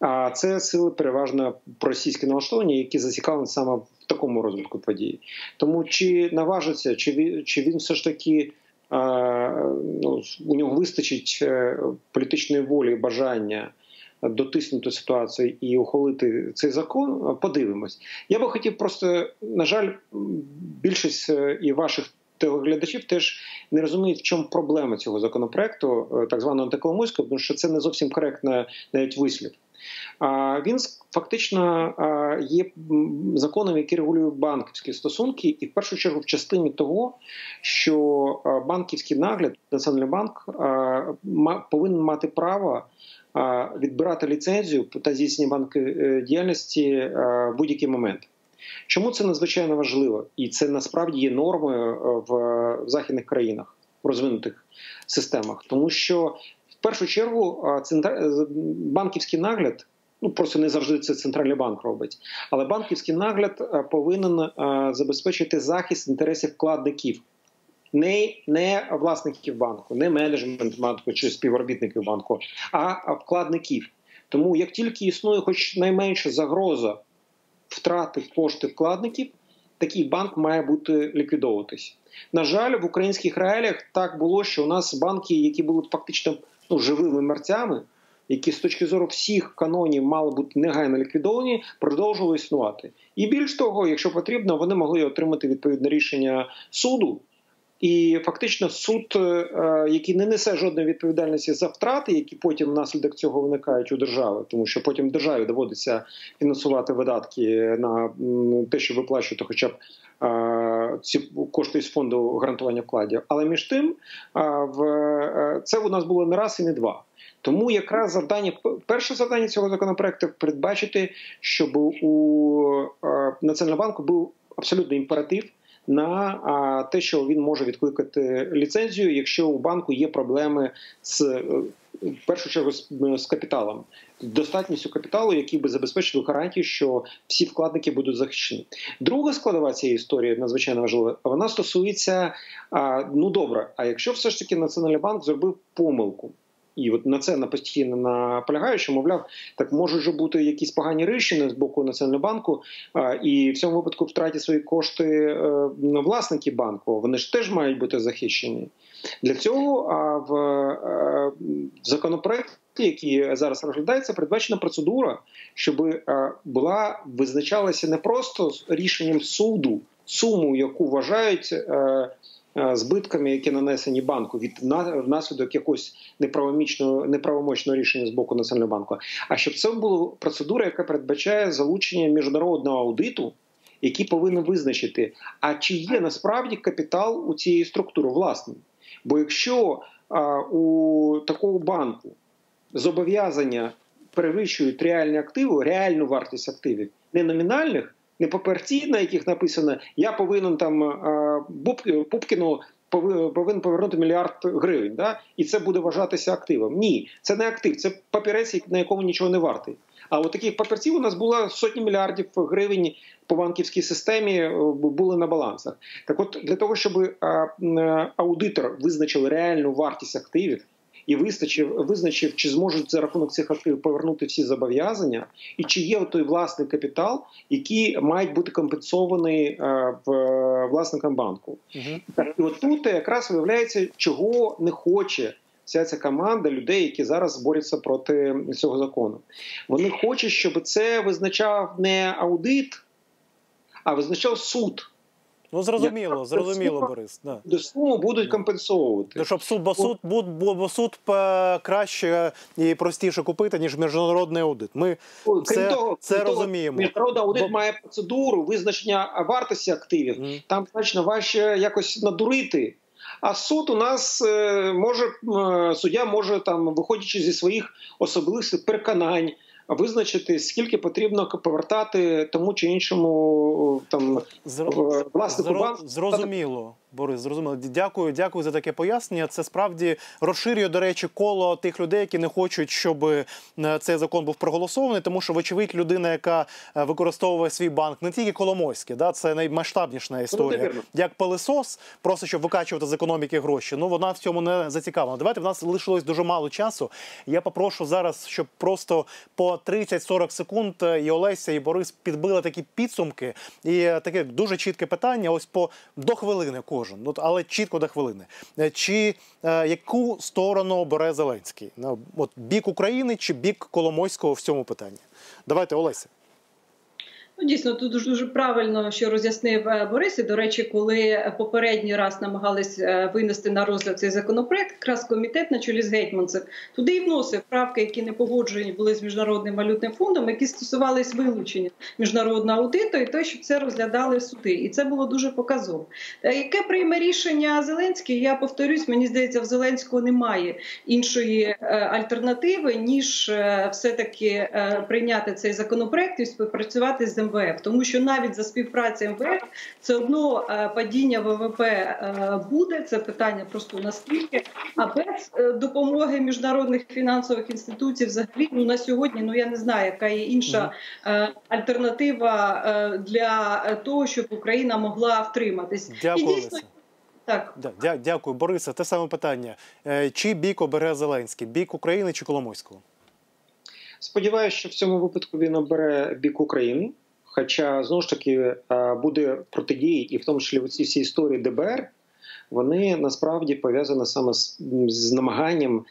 А це сили переважно проросійські налаштовані, які зацікавлені саме в такому розвитку подій. Тому чи наважиться, чи він, чи він все ж таки ну, у нього вистачить е, політичної волі, бажання дотиснути ситуацію і ухвалити цей закон, подивимось. Я би хотів просто, на жаль, більшість е, і ваших телеглядачів теж не розуміють, в чому проблема цього законопроекту, е, так званого антиколомойського, тому що це не зовсім коректно навіть вислів. Він фактично є законом, який регулює банківські стосунки, і в першу чергу в частині того, що банківський нагляд, Національний банк повинен мати право відбирати ліцензію та здійснення банківської діяльності в будь-який момент. Чому це надзвичайно важливо? І це насправді є нормою в західних країнах, в розвинутих системах, тому що в першу чергу банківський нагляд. Ну просто не завжди це центральний банк робить, але банківський нагляд повинен забезпечити захист інтересів вкладників, не не власників банку, не менеджмент банку чи співробітників банку, а вкладників. Тому як тільки існує, хоч найменша загроза втрати кошти вкладників, такий банк має бути ліквідовуватись. На жаль, в українських реаліях так було, що у нас банки, які були фактично ну, живими мерцями, які з точки зору всіх канонів мали бути негайно ліквідовані, продовжували існувати. І більш того, якщо потрібно, вони могли отримати відповідне рішення суду. І фактично суд, е, який не несе жодної відповідальності за втрати, які потім внаслідок цього виникають у держави, тому що потім державі доводиться фінансувати видатки на те, щоб виплачувати, хоча б ці кошти з фонду гарантування вкладів. Але між тим, в е, це у нас було не раз і не два. Тому якраз завдання перше завдання цього законопроекту передбачити, щоб у е, Національного банку був абсолютний імператив на те, що він може відкликати ліцензію, якщо у банку є проблеми з е, в першу чергу з капіталом, достатністю капіталу, який би забезпечив гарантію, що всі вкладники будуть захищені. Друга складова цієї історії надзвичайно важлива. Вона стосується ну добре. А якщо все ж таки Національний банк зробив помилку? І от на це на постійно наполягаю, що мовляв, так можуть же бути якісь погані рішення з боку Національного банку, і в цьому випадку втратять свої кошти е, власники банку. Вони ж теж мають бути захищені. Для цього в е, законопроекті, який зараз розглядається, передбачена процедура, щоб е, була визначалася не просто рішенням суду суму, яку вважають. Е, збитками, які нанесені банку від внаслідок якогось неправомічного неправомочного рішення з боку національного банку. А щоб це була процедура, яка передбачає залучення міжнародного аудиту, який повинен визначити, а чи є насправді капітал у цієї структури власним. Бо якщо а, у такого банку зобов'язання перевищують реальні активи, реальну вартість активів, не номінальних, не паперці, на яких написано Я повинен там Пупкіну повинен повернути мільярд гривень, да? і це буде вважатися активом. Ні, це не актив, це папірець, на якому нічого не вартий. А от таких папірців у нас було сотні мільярдів гривень по банківській системі е, були на балансах. Так, от для того, щоб аудитор визначив реальну вартість активів і визначив, визначив, чи зможуть за рахунок цих активів повернути всі зобов'язання, і чи є той власний капітал, який мають бути компенсований е, в власникам банку. Угу. І от тут якраз виявляється, чого не хоче. Вся ця команда людей, які зараз борються проти цього закону, вони хочуть, щоб це визначав не аудит, а визначав суд. Ну зрозуміло, зрозуміло, Борис. Да. До суму будуть компенсовувати. Ну, щоб суд, бо суд, бо, бо суд краще і простіше купити, ніж міжнародний аудит. Ми крім це, того, це крім розуміємо. Міжнародний аудит бо... має процедуру визначення вартості активів. Mm. Там значно важче якось надурити. А суд у нас е, може суддя може там, виходячи зі своїх особистих переконань визначити, скільки потрібно повертати тому чи іншому там власнику банку. Зрозуміло. Борис, зрозуміло. Дякую, дякую за таке пояснення. Це справді розширює, до речі, коло тих людей, які не хочуть, щоб е, цей закон був проголосований, тому що, вочевидь, людина, яка е, використовує свій банк, не тільки Коломойський, да, це наймасштабніша історія, вірно. як пилисос, просто щоб викачувати з економіки гроші. Ну вона в цьому не зацікавлена. Давайте в нас лишилось дуже мало часу. Я попрошу зараз, щоб просто по 30-40 секунд е, і Олеся, і Борис підбили такі підсумки. І таке дуже чітке питання. Ось по до хвилини кожен. Ну але чітко до хвилини. Е, Чи е, яку сторону обере Зеленський? Ну, от бік України чи бік Коломойського в цьому питанні? Давайте, Олеся. Ну, дійсно, тут дуже, дуже правильно, що роз'яснив е, Борис. І, до речі, коли попередній раз намагались е, винести на розгляд цей законопроект, якраз комітет на чолі з гетьманцем туди і вносив правки, які не погоджені були з міжнародним валютним фондом, які стосувались вилучення міжнародного аудиту, і те, щоб це розглядали суди. І це було дуже показово. Е, Яке прийме рішення Зеленський? Я повторюсь, мені здається, в Зеленського немає іншої альтернативи, ніж е, все-таки е, прийняти цей законопроект і співпрацювати з МВФ, тому що навіть за співпраці МВФ це одно е, падіння ВВП е, буде. Це питання просто наскільки. А без е, допомоги міжнародних фінансових інституцій, взагалі, ну на сьогодні, ну я не знаю, яка є інша альтернатива для того, щоб Україна могла втриматись. Дякую, І дійсно, так. Дя- дякую, Борисе. Те саме питання. Чи бік обере Зеленський? Бік України чи Коломойського? Сподіваюся, що в цьому випадку він обере бік України. Хоча знову ж таки е, буде протидії, і в тому числі ці всі історії ДБР, вони насправді пов'язані саме з, з намаганням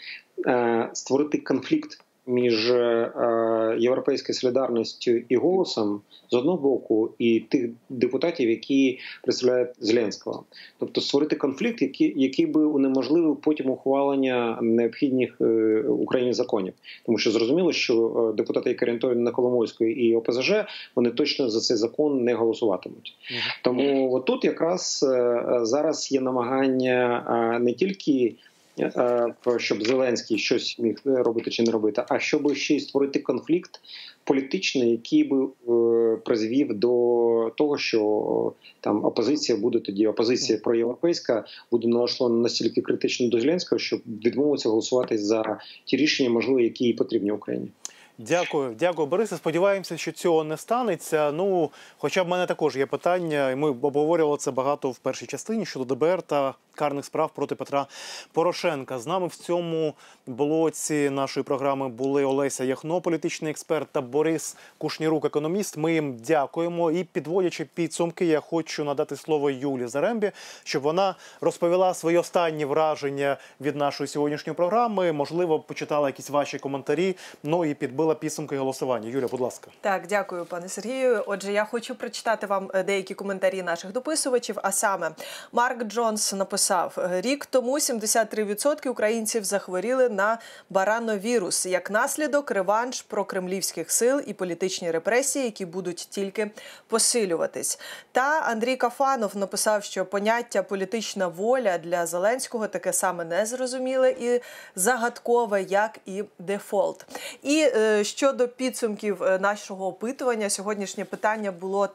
е, створити конфлікт між е, європейською солідарністю і голосом з одного боку, і тих депутатів, які представляють Зеленського. Тобто створити конфлікт, який, який би унеможливив потім ухвалення необхідних е, Україні законів. Тому що зрозуміло, що е, депутати, які орієнтовані на Коломойську і ОПЗЖ, вони точно за цей закон не голосуватимуть. Тому тут якраз зараз є намагання не тільки. Е, Щоб Зеленський щось міг робити чи не робити, а щоб ще й створити конфлікт політичний, який би е, призвів до того, що е, там опозиція буде тоді, опозиція проєвропейська буде налаштована настільки критично до Зеленського, щоб відмовитися голосувати за ті рішення, можливо, які їй потрібні Україні. Дякую, дякую, Борисе. Сподіваємося, що цього не станеться. Ну, хоча в мене також є питання, і ми обговорювали це багато в першій частині щодо ДБР та карних справ проти Петра Порошенка. З нами в цьому блоці нашої програми були Олеся Яхно, політичний експерт, та Борис Кушнірук, економіст. Ми їм дякуємо. І підводячи підсумки, я хочу надати слово Юлі Зарембі, щоб вона розповіла свої останні враження від нашої сьогоднішньої програми. Можливо, почитала якісь ваші коментарі. Ну і підбила підсумки голосування. Юля, будь ласка. Так, дякую, пане Сергію. Отже, я хочу прочитати вам е, деякі коментарі наших дописувачів. А саме Марк Джонс написав: рік тому 73% українців захворіли на барановірус як наслідок реванш прокремлівських сил і політичні репресії, які будуть тільки посилюватись. Та Андрій Кафанов написав, що поняття політична воля для Зеленського таке саме незрозуміле і загадкове, як і дефолт. І е, щодо підсумків е, нашого опитування, сьогоднішнє питання було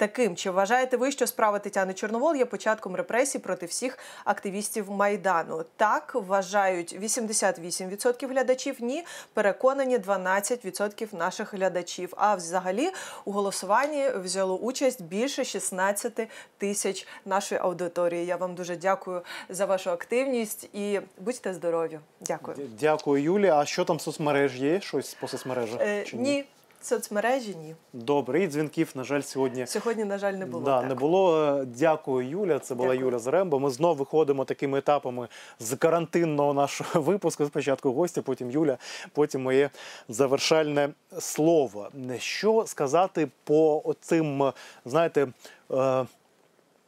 таким: чи вважаєте ви, що справа Тетяни Чорновол є початком репресій проти всіх активістів майдану? Так вважають 88% глядачів. Ні, переконані 12% наших глядачів. А взагалі у голосуванні взяло участь більше 16 тисяч нашої аудиторії. Я вам дуже дякую за вашу активність і будьте здорові. Дякую. Дякую, Юлі. А що там соцмереж є? Щось по соцмережах? Е, чи ні, соцмережі ні. Добре, і дзвінків, на жаль, сьогодні. Сьогодні, на жаль, не було. да, так. не було. Е, Дякую, Юля. Це була Дякую. Юля Заремба. Ми знов виходимо такими етапами з карантинного нашого випуску. Спочатку гостя, потім Юля, потім моє завершальне слово. Що сказати по цим, знаєте.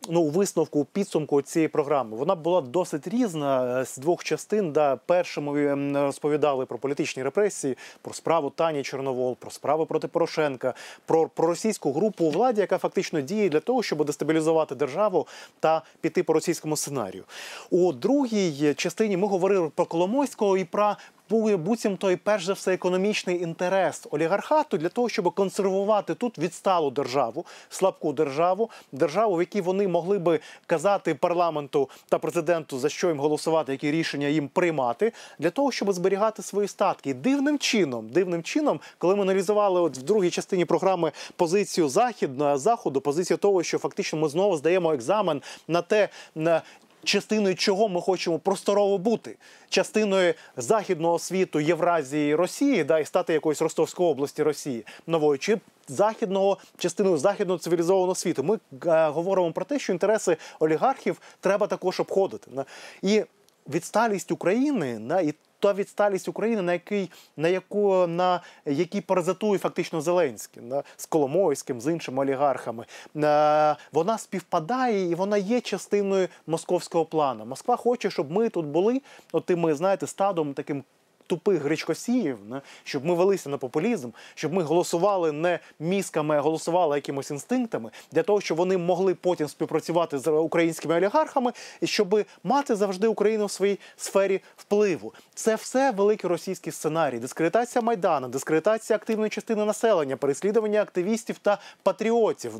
Е, ну, у висновку у підсумку цієї програми. Вона була досить різна е, з двох частин. Да, перше ми розповідали про політичні репресії, про справу Тані Чорновол, про справу проти Порошенка, про, російську групу у владі, яка фактично діє для того, щоб дестабілізувати державу та піти по російському сценарію. У другій частині ми говорили про Коломойського і про буцімто і перш за все економічний інтерес олігархату для того, щоб консервувати тут відсталу державу, слабку державу, державу, в якій вони могли би казати парламенту та президенту за що їм голосувати, які рішення їм приймати, для того, щоб зберігати свої статки. Дивним чином, дивним чином, коли ми аналізували от в другій частині програми позицію західного заходу, позицію того, що фактично ми знову здаємо екзамен на те, на частиною чого ми хочемо просторово бути, частиною західного світу Євразії Росії, да, і стати якоюсь Ростовської області Росії новою, чи західного частиною західного цивілізованого світу. Ми е, говоримо про те, що інтереси олігархів треба також обходити. на. І відсталість України на і та відсталість України, на який на яку на якій паразитує фактично Зеленський на, з Коломойським, з іншими олігархами, е, вона співпадає і вона є частиною московського плану. Москва хоче, щоб ми тут були, от і ми знаєте, стадом таким. Тупих гречкосіїв, щоб ми велися на популізм, щоб ми голосували не мізками, а голосували якимось інстинктами, для того, щоб вони могли потім співпрацювати з українськими олігархами, і щоб мати завжди Україну в своїй сфері впливу. Це все великий російський сценарій. Дискредитація майдану, дискредитація активної частини населення, переслідування активістів та патріотів.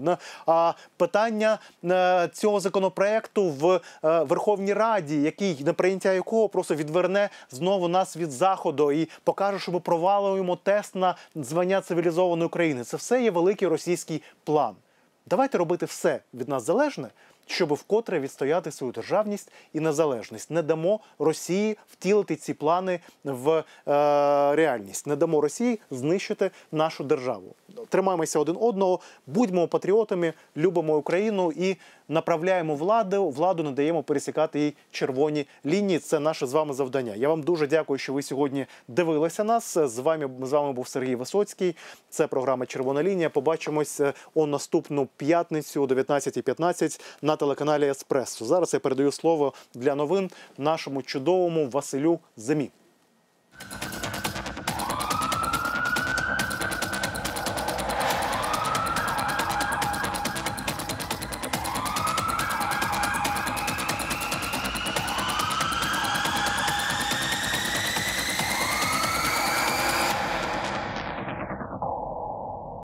А питання е, цього законопроекту в е, Верховній Раді, який на прийняття якого просто відверне знову нас від заходу і покаже, що ми провалюємо тест на звання цивілізованої України. Це все є великий російський план. Давайте робити все від нас залежне, щоб вкотре відстояти свою державність і незалежність. Не дамо Росії втілити ці плани в е, реальність. Не дамо Росії знищити нашу державу. Тримаємося один одного, будьмо патріотами, любимо Україну і направляємо владу. Владу не даємо пересікати їй червоні лінії. Це наше з вами завдання. Я вам дуже дякую, що ви сьогодні дивилися нас. З вами з вами був Сергій Висоцький. Це програма Червона лінія. Побачимось е, о наступну п'ятницю о 19.15 на телеканалі Еспресо. Зараз я передаю слово для новин нашому чудовому Василю Зимі.